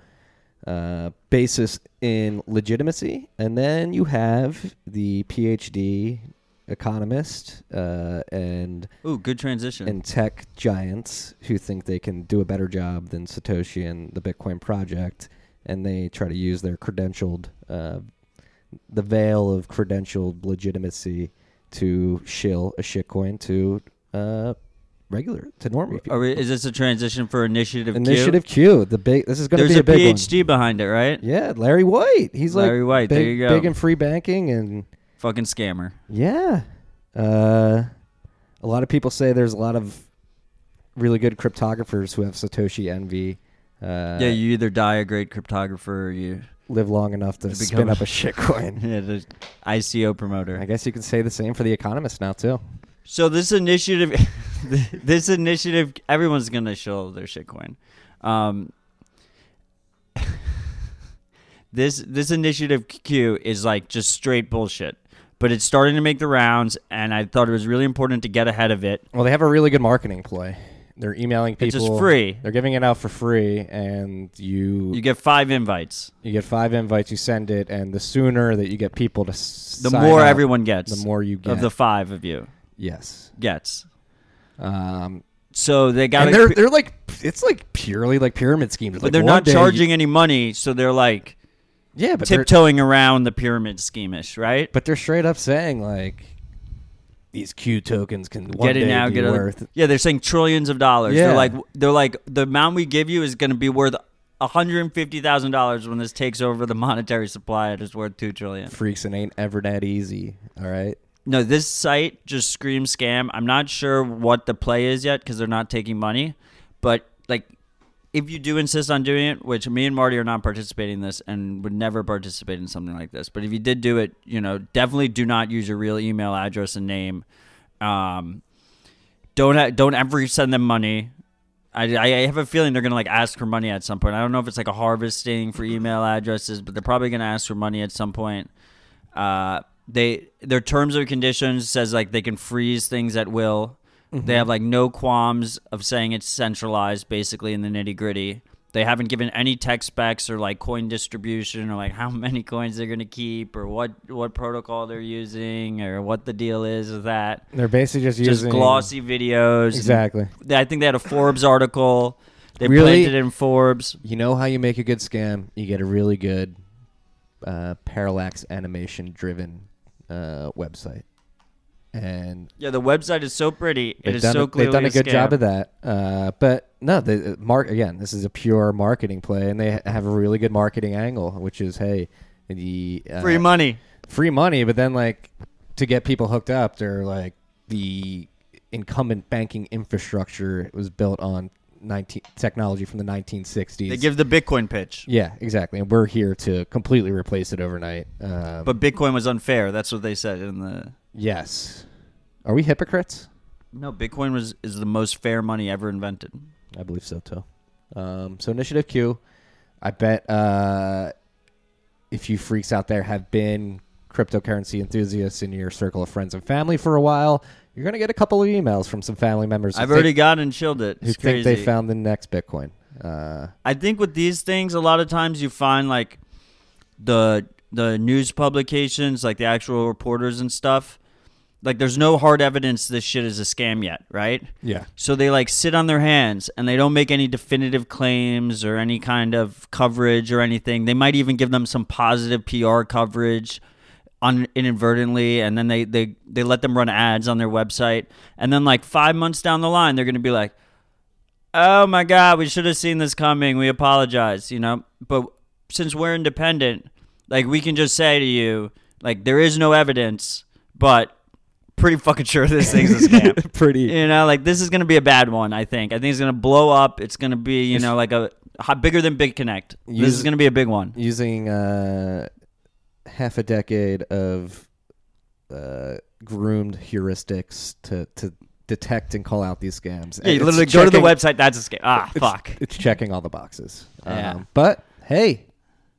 uh, basis in legitimacy, and then you have the PhD economist uh, and Ooh, good transition. and tech giants who think they can do a better job than Satoshi and the Bitcoin project, and they try to use their credentialed, uh, the veil of credentialed legitimacy to shill a shitcoin to uh, regular to normal people. We, is this a transition for Initiative Q? Initiative Q. The big. This is going to be a, a, big PhD behind it, right? Yeah, Larry White. He's Larry like White. big, there you go. big in free banking and Fucking scammer. Yeah. Uh, a lot of people say there's a lot of really good cryptographers who have Satoshi envy. Uh, yeah, you either die a great cryptographer or you live long enough to to spin become- up a shitcoin. yeah, the ICO promoter. I guess you can say the same for the economist now too. So this initiative, this initiative, everyone's gonna show their shitcoin. Um, this this initiative Q is like just straight bullshit, but it's starting to make the rounds, and I thought it was really important to get ahead of it. Well, they have a really good marketing play. They're emailing people. It's just free. They're giving it out for free, and you You get five invites. you get five invites. You send it, and the sooner that you get people to The more up, everyone gets, the more you get. of the five of you yes. gets. Um, So they got and they're they're like it's like purely like pyramid schemes. but Like they're not day charging any money, so they're like yeah, but tiptoeing around the pyramid schemish, right? But they're straight up saying like these Q tokens can one get it day now, be get worth. it. Yeah, they're saying trillions of dollars. Yeah. They're like they're like the amount we give you is going to be worth hundred and fifty thousand dollars when this takes over the monetary supply. It is worth two trillion. Freaks, it ain't ever that easy. All right. No, this site just screams scam. I'm not sure what the play is yet because they're not taking money, but like if you do insist on doing it, which me and Marty are not participating in this and would never participate in something like this, but if you did do it, you know, definitely do not use your real email address and name. Um, don't don't ever send them money. I, I have a feeling they're gonna like ask for money at some point. I don't know if it's like a harvesting for email addresses, but they're probably gonna ask for money at some point. Uh, they their terms and conditions says like they can freeze things at will. They have like no qualms of saying it's centralized, basically in the nitty gritty. They haven't given any tech specs or like coin distribution or like how many coins they're gonna keep or what what protocol they're using or what the deal is with that. They're basically just, Just using glossy videos. Exactly. they- I think they had a Forbes article. They Really? planted in Forbes. You know how you make a good scam? You get a really good uh, parallax animation driven uh, website. And Yeah, the website is so pretty. It is done, so clearly they've done a good scam. job of that. Uh, but no, the mark again. This is a pure marketing play, and they have a really good marketing angle, which is hey, the uh, Free money. free money, but then like to get people hooked up, they're like the incumbent banking infrastructure was built on 19 technology from the 1960s. They give the Bitcoin pitch. yeah, exactly, and we're here to completely replace it overnight. Um, But Bitcoin was unfair. That's what they said in the. yes, are we hypocrites? No, Bitcoin was is the most fair money ever invented. I believe so too. Um, so Initiative Q, I bet uh, if you freaks out there have been cryptocurrency enthusiasts in your circle of friends and family for a while, you're gonna get a couple of emails from some family members. I've already got and chilled it. who It's think they found the next Bitcoin. Uh, I think with these things, a lot of times you find like the the news publications, like the actual reporters and stuff. Like, there's no hard evidence this shit is a scam yet, right? yeah, So they like sit on their hands and they don't make any definitive claims or any kind of coverage or anything. They might even give them some positive PR coverage un- inadvertently and then they, they, they let them run ads on their website. And then like five months down the line, they're going to be like, oh my God, we should have seen this coming. We apologize, you know? But since we're independent, like we can just say to you, like, there is no evidence, but pretty fucking sure this thing's a scam. pretty. You know, like this is gonna be a bad one. I think. I think it's gonna blow up. It's gonna be, you know, like a bigger than BitConnect. this Use- is gonna be a big one. Using uh, half a decade of uh, groomed heuristics to to detect and call out these scams. Yeah, you It's literally go to the website. That's a scam. Ah, it's- fuck. It's checking all the boxes. Yeah. Um, but hey,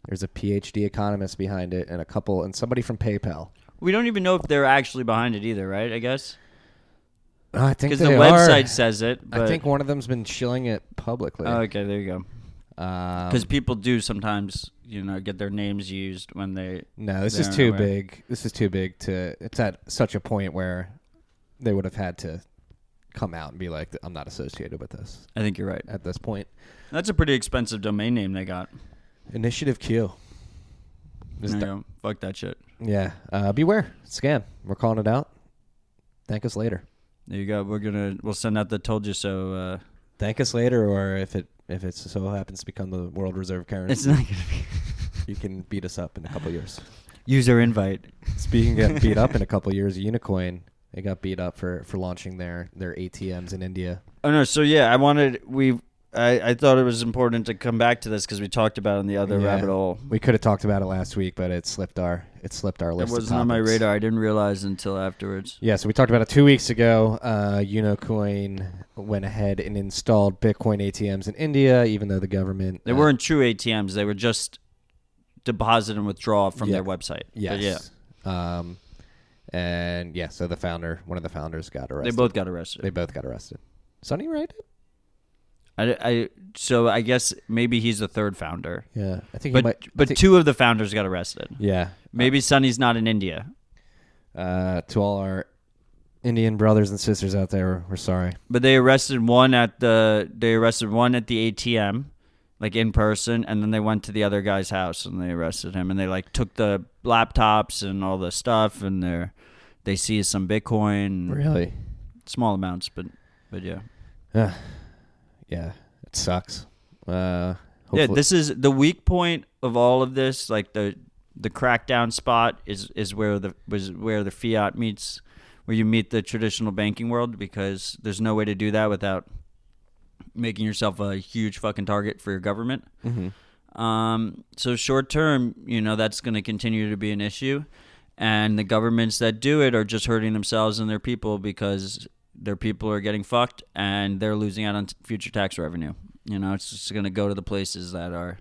there's a PhD economist behind it, and a couple, and somebody from PayPal. We don't even know if they're actually behind it either, right? I guess Oh, I think because the are. website says it. But I think one of them's been shilling it publicly. Oh, okay, there you go. Um, Because people do sometimes, you know, get their names used when they. No, this is too aware. big. This is too big to. It's at such a point where they would have had to come out and be like, "I'm not associated with this." I think you're right. At this point, That's a pretty expensive domain name they got. Initiative Q. Is There you the- go. Fuck that shit. yeah, uh, beware scam. We're calling it out. Thank us later. There you go. We're gonna we'll send out the told you so. Uh, Thank us later, or if it if it so happens to become the world reserve currency, it's not gonna be you can beat us up in a couple years. user invite. Speaking of beat up in a couple years, Unocoin they got beat up for for launching their their ATMs in India. Oh no, so yeah, I wanted we I, I thought it was important to come back to this because we talked about it in the other Yeah. rabbit hole. We could have talked about it last week, but it slipped our it slipped our It list. of wasn't on my topics. radar. I didn't realize until afterwards. Yeah, so we talked about it two weeks ago. Uh, Unocoin went ahead and installed Bitcoin ATMs in India, even though the government They uh, weren't true ATMs. They were just deposit and withdraw from Yeah. their website. But Yes. Um, and yeah, so the founder, one of the founders, got yeah, arrested. they both got arrested. they both got arrested. Sunny, right? I, I so I guess maybe he's the third founder, Yeah, I think. but he might, I but think- two of the founders got arrested. yeah, Maybe Sunny's not in India, Uh, to all our Indian brothers and sisters out there, we're sorry. but they arrested one at the they arrested one at the ATM, like in person, and then they went to the other guy's house and they arrested him, and they like took the laptops and all the stuff, and they they seized some Bitcoin, Really? small amounts, but but yeah. Uh, yeah, it sucks. Uh, Yeah, this is the weak point of all of this. Like the the crackdown spot is is where the was where the fiat meets, where you meet the traditional banking world because there's no way to do that without making yourself a huge fucking target for your government. Mm-hmm. Um, so short term, you know, that's going to continue to be an issue, and the governments that do it are just hurting themselves and their people because their people are getting fucked and they're losing out on t- future tax revenue. You know, it's just going to go to the places that are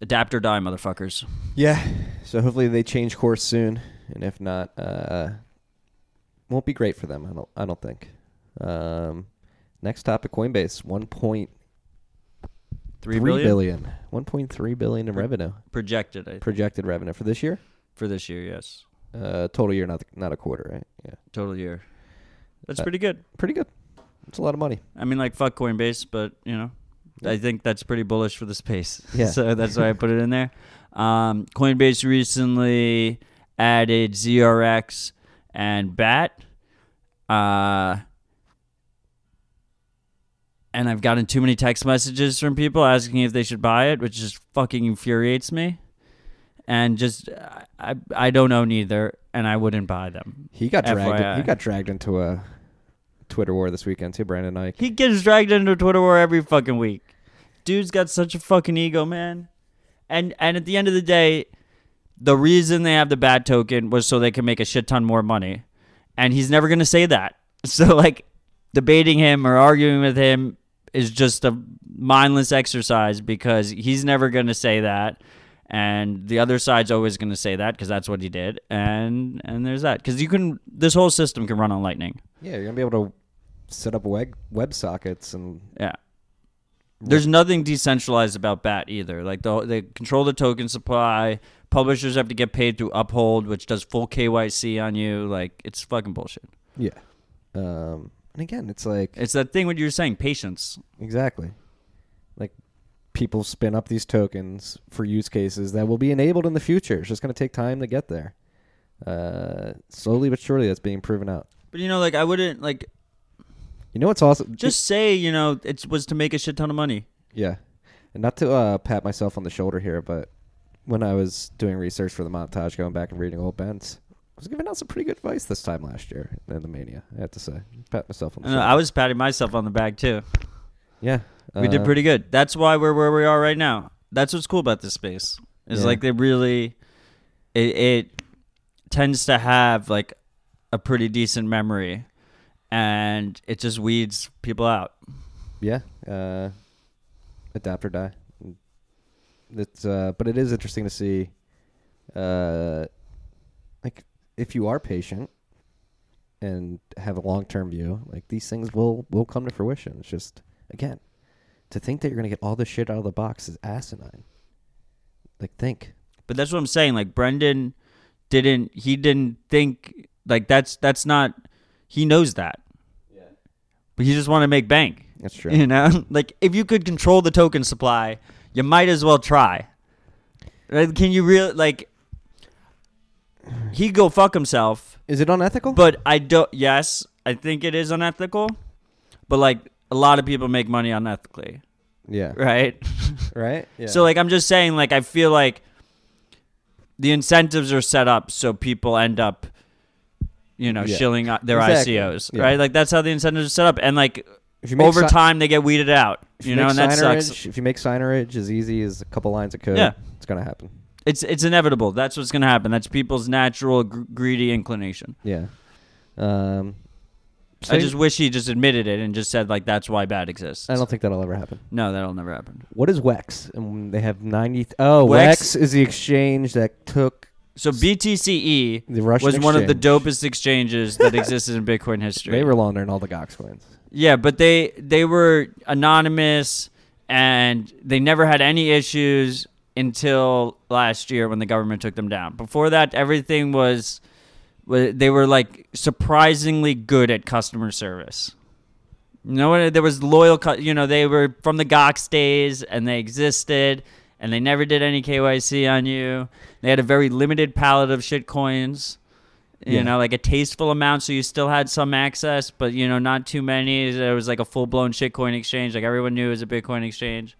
adapt or die, motherfuckers. Yeah. So hopefully they change course soon, and if not, uh, won't be great for them. I don't. I don't think. Um, next topic: Coinbase, one point Three billion, billion, one point three billion in revenue projected I think, projected revenue for this year. for this year. Yes, Uh, total year, not not a quarter, right? Yeah, total year. That's Uh, pretty good. pretty good. It's a lot of money. I mean, like fuck Coinbase, but you know, Yeah. I think that's pretty bullish for the space. Yeah. so that's why I put it in there. Um, Coinbase recently added ZRX and BAT. Uh, and I've gotten too many text messages from people asking if they should buy it, which just fucking infuriates me. And just, I, I don't own either, and I wouldn't buy them. He got dragged. FYI. He got dragged into a Twitter war this weekend too. Brendan Eich. He gets dragged into a Twitter war every fucking week. Dude's got such a fucking ego, man. And and at the end of the day, the reason they have the BAT token was so they can make a shit ton more money. And he's never gonna say that. So like debating him or arguing with him is just a mindless exercise because he's never gonna say that. And the other side's always going to say that because that's what he did, and and there's that because you can this whole system can run on Lightning. Yeah, you're gonna be able to set up web web sockets and Yeah. There's nothing decentralized about BAT either. Like the, they control the token supply. Publishers have to get paid through Uphold, which does full KYC on you. Like it's fucking bullshit. yeah. Um, and again, it's like It's that thing what you were saying, patience. Exactly. Like people spin up these tokens for use cases that will be enabled in the future. It's just going to take time to get there. Uh, slowly but surely, that's being proven out. But you know, like I wouldn't like You know what's awesome? just say you know it was to make a shit ton of money. yeah, and not to uh, pat myself on the shoulder here, but when I was doing research for the montage, going back and reading old Bents, I was giving out some pretty good advice this time last year in the Mania. I have to say, pat myself on the know. I was patting myself on the back too. yeah, We did uh, pretty good. That's why we're where we are right now. That's what's cool about this space. Is Yeah. like they really, it, it tends to have like a pretty decent memory, and it just weeds people out. Yeah, uh, adapt or die. It's uh, but it is interesting to see, uh, like if you are patient and have a long term view, like these things will will come to fruition. It's just again, to think that you're gonna get all this shit out of the box is asinine. Like think, But that's what I'm saying. Like Brendan didn't. He didn't think like that's that's not. He knows that. Yeah. But he just want to make bank. that's true. You know, like if you could control the token supply, you might as well try. Right? Can you really like? He go fuck himself, Is it unethical? but I don't. Yes, I think it is unethical, but like a lot of people make money unethically, yeah, right? right. Yeah. So like I'm just saying, like I feel like the incentives are set up so people end up, you know, Yeah. shilling their Exactly. ICOs, Yeah. right? Like that's how the incentives are set up, and like you over si- time they get weeded out, if you know, and that sucks. If you make seigniorage as easy as a couple lines of code, Yeah. it's gonna happen. It's it's inevitable. That's what's gonna happen. That's people's natural gr- greedy inclination. Yeah. Um, I just wish he just admitted it and just said like that's why BAT exists. I don't think that'll ever happen. No, that'll never happen. What is Wex? And they have ninety. Th- oh, Wex- Wex is the exchange that took So BTCE was one of the dopest exchanges that existed in Bitcoin history. They were laundering all the Gox coins. Yeah, but they they were anonymous and they never had any issues until last year when the government took them down. Before that, everything was wa- they were like surprisingly good at customer service. You know? There was loyal, you know, they were from the Gox days and they existed and they never did any KYC on you. They had a very limited palette of shit coins you Yeah. know, like a tasteful amount, so you still had some access, but you know, not too many. There was like a full blown shitcoin exchange, like everyone knew it was a Bitcoin exchange.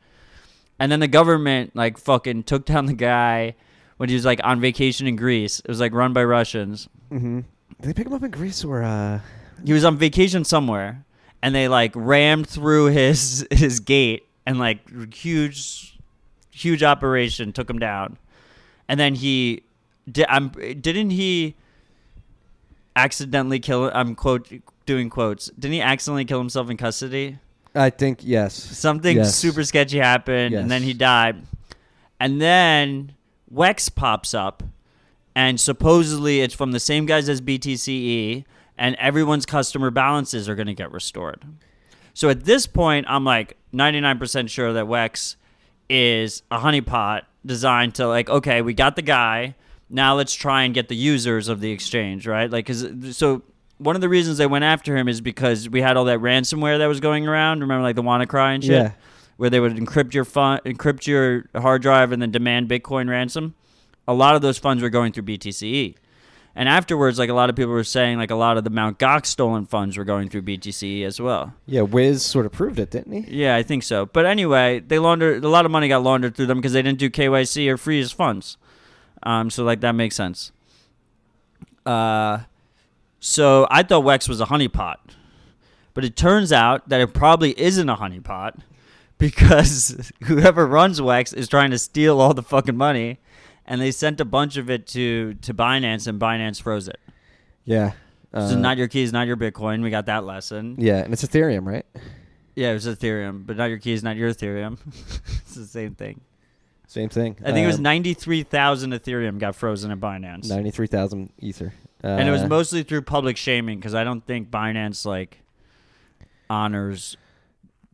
And then the government like fucking took down the guy when he was like on vacation in Greece. It was like run by Russians. Mm-hmm. Did they pick him up in Greece or? uh He was on vacation somewhere, and they like rammed through his his gate and like huge huge operation took him down. And then he did I'm didn't he accidentally kill I'm quote doing quotes. Didn't he accidentally kill himself in custody? I think yes. Something Yes. super sketchy happened and then he died. And then Wex pops up and supposedly it's from the same guys as BTCE and everyone's customer balances are going to get restored. So at this point I'm like 99% sure that Wex is a honeypot designed to like okay, we got the guy, now let's try and get the users of the exchange, right? Like cuz so one of the reasons they went after him is because we had all that ransomware that was going around. Remember, like the WannaCry and shit, Yeah. where they would encrypt your fun, encrypt your hard drive, and then demand Bitcoin ransom. A lot of those funds were going through BTCE, and afterwards, like a lot of people were saying, like a lot of the Mount Gox stolen funds were going through BTCE as well. Yeah, Wiz sort of proved it, didn't he? Yeah, I think so. But anyway, they laundered a lot of money got laundered through them because they didn't do KYC or freeze funds. Um, so like that makes sense. Uh, so I thought Wex was a honeypot, but it turns out that it probably isn't a honeypot because whoever runs Wex is trying to steal all the fucking money, and they sent a bunch of it to to Binance, and Binance froze it. Yeah. so Uh, not your keys, not your Bitcoin. We got that lesson. yeah, and it's Ethereum, right? Yeah, it was Ethereum, but not your keys, not your Ethereum. it's the same thing. Same thing. I think it was Um, 93,000 Ethereum got frozen at Binance. ninety-three thousand ether, uh, and it was mostly through public shaming because I don't think Binance like honors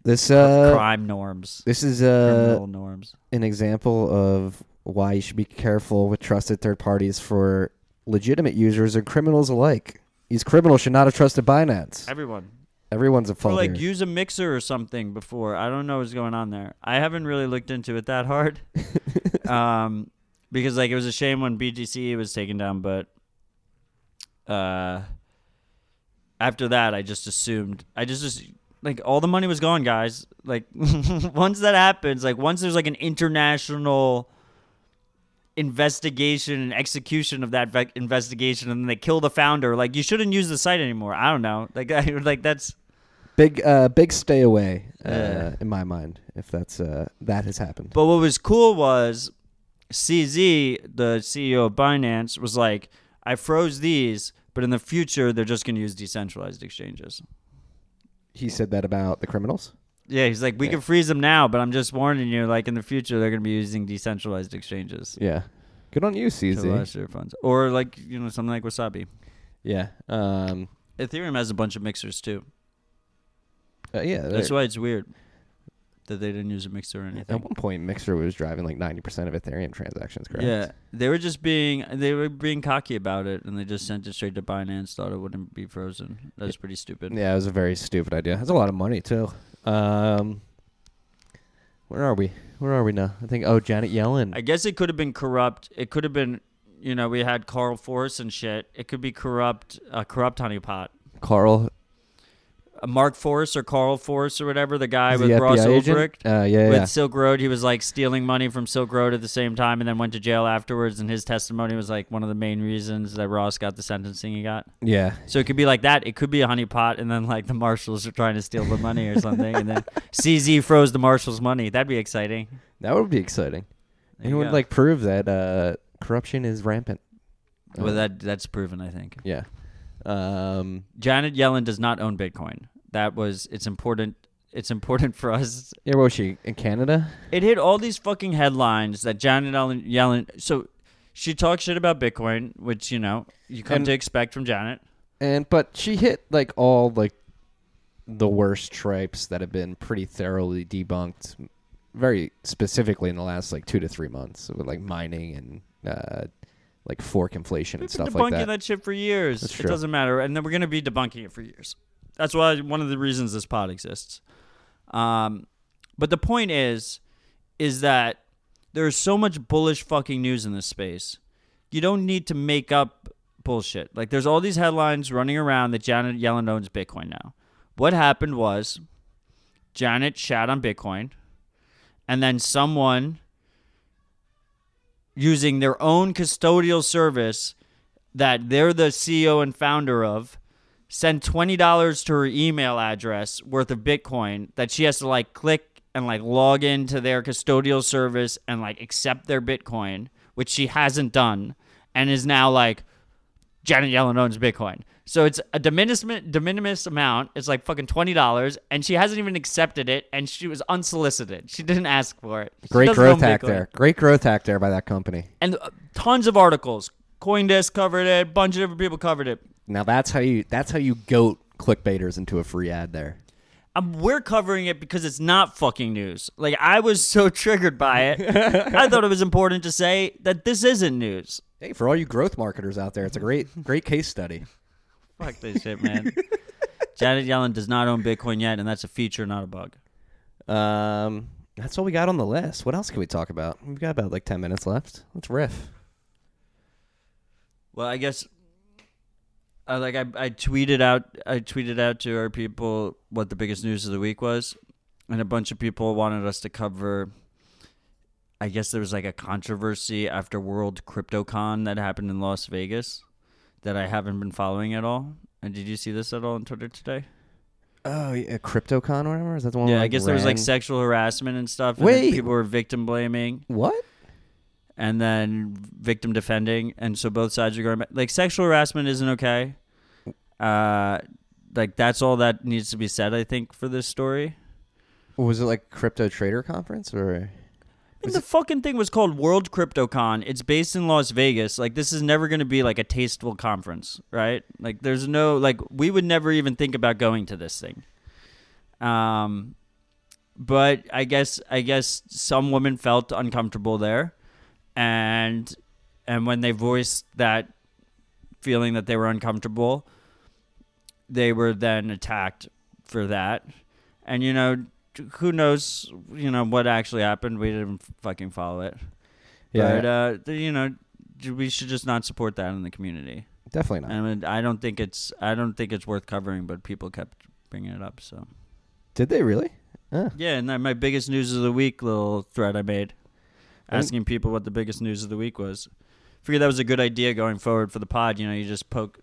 this. Uh, crime norms, this is uh, norms. an example of why you should be careful with trusted third parties for legitimate users and criminals alike. These criminals should not have trusted Binance. Everyone. Everyone's a Or like here. use a mixer or something before. I don't know what's going on there. I haven't really looked into it that hard. um, because like it was a shame when BTC was taken down, but uh, after that, I just assumed. I just just like all the money was gone, guys. Like once that happens, like once there's like an international investigation and execution of that ve- investigation, and then they kill the founder, like you shouldn't use the site anymore. I don't know. Like I like that's. big, uh, big stay away. Uh, Yeah. in my mind, if that's uh, that has happened. But what was cool was CZ, the CEO of Binance, was like, I froze these, but in the future, they're just going to use decentralized exchanges. He said that about the criminals. Yeah, he's like, we Yeah. can freeze them now, but I'm just warning you, like, in the future, they're going to be using decentralized exchanges Yeah, good on you, to CZ. their funds. Or, like, you know, something like Wasabi. Yeah, um, Ethereum has a bunch of mixers, too. uh, yeah. That's why it's weird that they didn't use a mixer or anything. At one point, Mixer was driving like ninety percent of Ethereum transactions. Correct. Yeah, they were just being they were being cocky about it, and they just sent it straight to Binance. Thought it wouldn't be frozen. That was pretty stupid. Yeah, it was a very stupid idea. That's a lot of money too. Um, where are we? Where are we now? I think. Oh, Janet Yellen. I guess it could have been corrupt. It could have been, you know, we had Carl Force and shit. It could be corrupt, a corrupt honeypot. Carl. Uh, Mark Force or Carl Force or whatever, the guy is with the Ross FBI agent? Ulbricht. Uh, yeah, With yeah. Silk Road, he was like stealing money from Silk Road at the same time, and then went to jail afterwards. And his testimony was like one of the main reasons that Ross got the sentencing he got. Yeah. So it could be like that. It could be a honeypot, and then like the marshals are trying to steal the money or something, and then CZ froze the marshals' money. That'd be exciting. That would be exciting. There It would go. like prove that uh, corruption is rampant. Well, Uh, that that's proven, I think. Yeah. Um, Janet Yellen does not own Bitcoin. That was it's important. It's important for us. yeah. Was she in Canada? It hit all these fucking headlines that Janet Yellen. Yellen so she talks shit about Bitcoin, which you know you come And- to expect from Janet. And but she hit like all like the worst tripes that have been pretty thoroughly debunked, very specifically in the last like two to three months with like mining and uh, like fork inflation We've and been stuff debunking like that. Debunking that shit for years. It doesn't matter, and then we're gonna be debunking it for years. That's why one of the reasons this pod exists. Um, but the point is, is that there's so much bullish fucking news in this space. You don't need to make up bullshit. Like there's all these headlines running around that Janet Yellen owns Bitcoin now. What happened was Janet shat on Bitcoin, and then someone using their own custodial service that they're the CEO and founder of send twenty dollars to her email address worth of Bitcoin that she has to like click and like log into their custodial service and like accept their Bitcoin, which she hasn't done, and is now like Janet Yellen owns Bitcoin. So it's a de minimis, de minimis amount. It's like fucking twenty dollars, and she hasn't even accepted it, and she was unsolicited. She didn't ask for it. She Great growth hack Bitcoin. there. Great growth hack there by that company. and uh, tons of articles. CoinDesk covered it. A bunch of different people covered it. Now that's how you that's how you goat clickbaiters into a free ad there. Um, we're covering it because it's not fucking news. Like I was so triggered by it. I thought it was important to say that this isn't news. Hey, for all you growth marketers out there, it's a great great case study. Fuck this shit, man. Janet Yellen does not own Bitcoin yet, and that's a feature, not a bug. Um, that's all we got on the list. What else can we talk about? We've got about like ten minutes left. Let's riff. Well, I guess, uh, like I, I tweeted out, I tweeted out to our people what the biggest news of the week was, and a bunch of people wanted us to cover. I guess there was like a controversy after World CryptoCon that happened in Las Vegas that I haven't been following at all. And did you see this at all on Twitter today? Oh, yeah, CryptoCon or whatever. Is that the one? yeah, where, I guess there was like sexual harassment and stuff. And Wait. people were victim blaming. What? And then victim defending, and so both sides are going back. Like sexual harassment isn't okay. Uh, like that's all that needs to be said. I think for this story. Was it like crypto trader conference or? I mean, the fucking thing was called World CryptoCon. It's based in Las Vegas. Like this is never going to be like a tasteful conference, right? Like there's no like we would never even think about going to this thing. Um but I guess I guess some women felt uncomfortable there and and when they voiced that feeling that they were uncomfortable, they were then attacked for that. And you know, who knows, you know, what actually happened. We didn't fucking follow it. Yeah, But uh, you know, we should just not support that in the community. definitely not. I mean, I don't think it's I don't think it's worth covering, but people kept bringing it up. So Did they really? Uh, yeah, and then my biggest news of the week little thread I made, asking people what the biggest news of the week was. I Figured that was a good idea going forward for the pod. You know, you just poke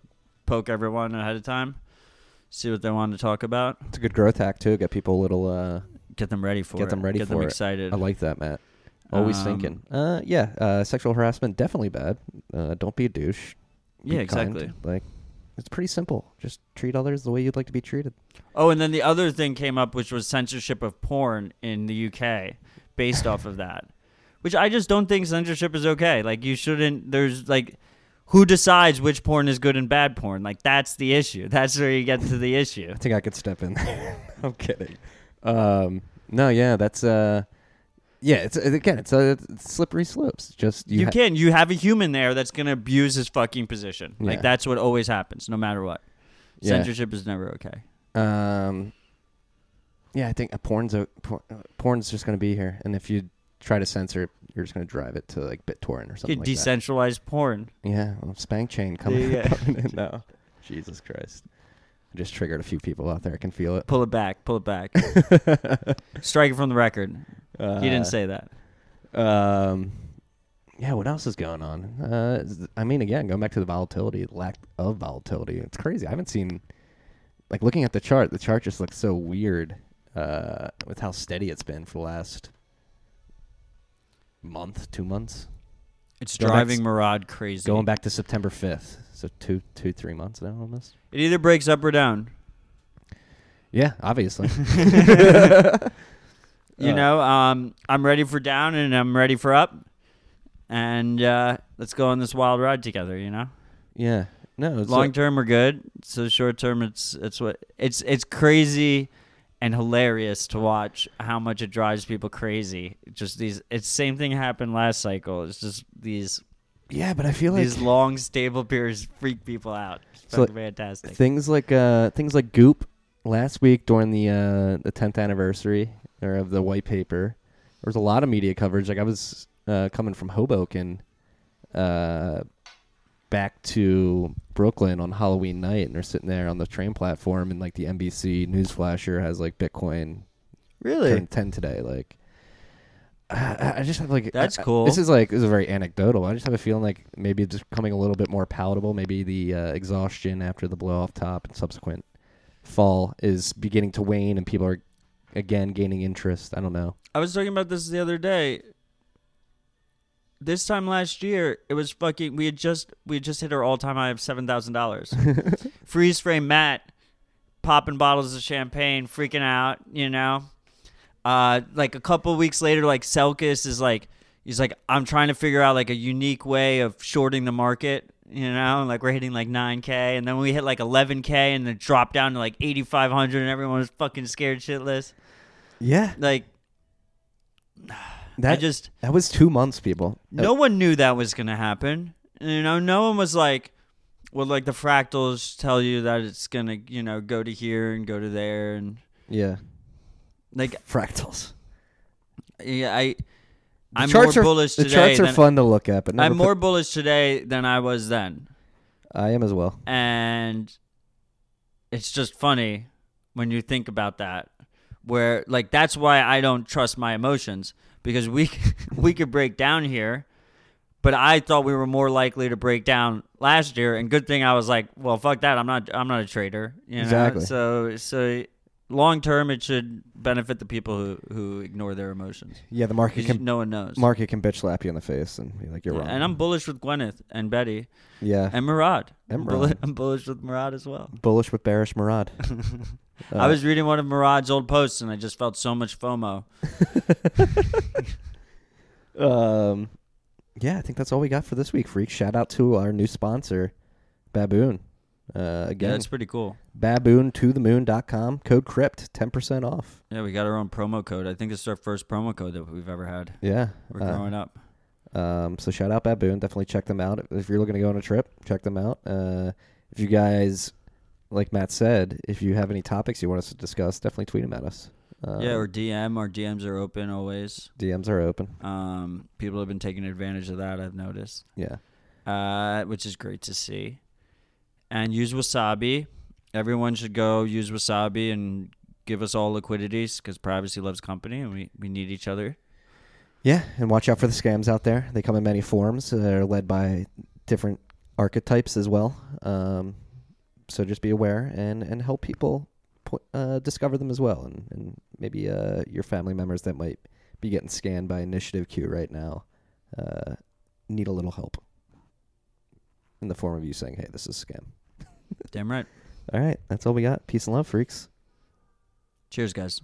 poke everyone ahead of time, see what they want to talk about, it's a good growth hack too. Get people a little. Uh, get them ready for Get it, them ready get for them it. excited. I like that, Matt. Always Um, thinking. Uh, yeah. Uh, sexual harassment definitely bad. Uh, don't be a douche. Be yeah, kind. exactly. Like, it's pretty simple. Just treat others the way you'd like to be treated. Oh, and then the other thing came up, which was censorship of porn in the UK, based off of that. Which I just don't think censorship is okay. Like you shouldn't. There's like, who decides which porn is good and bad porn? Like that's the issue. That's where you get to the issue. I think I could step in. I'm kidding. Um, no, yeah, that's uh, yeah. It's again, it's a it's slippery slopes. Just you. You, ha- can. You have a human there that's gonna abuse his fucking position. Yeah. Like that's what always happens, no matter what. Yeah. Censorship is never okay. Um, yeah, I think a porn's a por- uh, porn's just gonna be here, and if you try to censor it, you're just gonna drive it to like BitTorrent or something like decentralized porn. that. Yeah, well, Spank Chain coming, Yeah. coming in now. Jesus Christ, I just triggered a few people out there. I can feel it. Pull it back. Pull it back. Strike it from the record. Uh, He didn't say that. Um, yeah, what else is going on? Uh, I mean, again, going back to the volatility, lack of volatility. It's crazy. I haven't seen, like, looking at the chart. The chart just looks so weird uh, with how steady it's been for the last month, two months. It's Go back driving s- Murad crazy. Going back to September fifth, so two, two, three months now almost. It either breaks up or down. Yeah, obviously. You Uh, know, um, I'm ready for down and I'm ready for up, and uh, let's go on this wild ride together. You know, yeah. No, it's long like- term we're good. So short term, it's it's what it's it's crazy and hilarious to watch how much it drives people crazy. Just these, it's same thing happened last cycle. It's just these yeah, but I feel like these long stable periods freak people out. It's So, fantastic. things like uh things like Goop last week during the uh the 10th anniversary or of the white paper there was a lot of media coverage like I was uh coming from Hoboken uh back to Brooklyn on Halloween night and they're sitting there on the train platform and like the NBC news flasher has like Bitcoin really? turned 10 today like I, I just have like That's I- cool. This is like this is very anecdotal. I just have a feeling like maybe it's just becoming a little bit more palatable. Maybe the uh, exhaustion after the blow off top and subsequent fall is beginning to wane, and people are again gaining interest. I don't know. I was talking about this the other day. This time last year, it was fucking. We had just we had just hit our all time high of seven thousand dollars. Freeze frame Matt, popping bottles of champagne, freaking out. You know, uh, like a couple weeks later, like Selkis is like, he's like, I'm trying to figure out like a unique way of shorting the market. You know, like we're hitting like 9k, and then we hit like 11k, and then dropped down to like 8,500, and everyone was fucking scared shitless. Yeah, Like that I just that was two months, people. No one knew that was gonna happen. You know, no one was like, well, like the fractals tell you that it's gonna, you know, go to here and go to there, and yeah, like, fractals. yeah, I, The I'm charts more are, bullish today. The charts are fun to look at, but I'm put- more bullish today than I was then, I am as well. and it's just funny when you think about that. Where like that's why I don't trust my emotions because we we could break down here, but I thought we were more likely to break down last year. And good thing I was like, well, fuck that. I'm not. I'm not a trader. You know? Exactly. So so long term, it should benefit the people who who ignore their emotions. Yeah, the market can no one knows. market can bitch slap you in the face and be like you're Yeah, wrong. and I'm bullish with Gwyneth and Betty yeah and Murad. And I'm, Murad. I'm bullish with Murad as well. bullish with bearish Murad. I was reading one of Murad's old posts and I just felt so much FOMO. Um, yeah, I think that's all we got for this week, freak. Shout out to our new sponsor, Baboon. Uh, Yeah, again, that's pretty cool. baboontothemoon.com, code crypt, 10% off. Yeah, we got our own promo code. I think it's our first promo code that we've ever had. Yeah. We're uh, growing up. Um, so shout out Baboon. Definitely check them out. If you're looking to go on a trip, check them out. Uh, if you guys, like Matt said, if you have any topics you want us to discuss, definitely tweet them at us. Uh, yeah, or DM. Our DMs are open always. DMs are open. Um, people have been taking advantage of that. I've noticed, Yeah. uh, which is great to see. And use Wasabi. Everyone should go use Wasabi and give us all liquidities because privacy loves company and we, we need each other. Yeah, and watch out for the scams out there. They come in many forms. They're led by different archetypes as well. Um, so just be aware and, and help people po- uh, discover them as well. And, and maybe uh, your family members that might be getting scanned by Initiative Q right now uh, need a little help in the form of you saying, hey, this is a scam. Damn right. All right, that's all we got. Peace and love, freaks. Cheers, guys.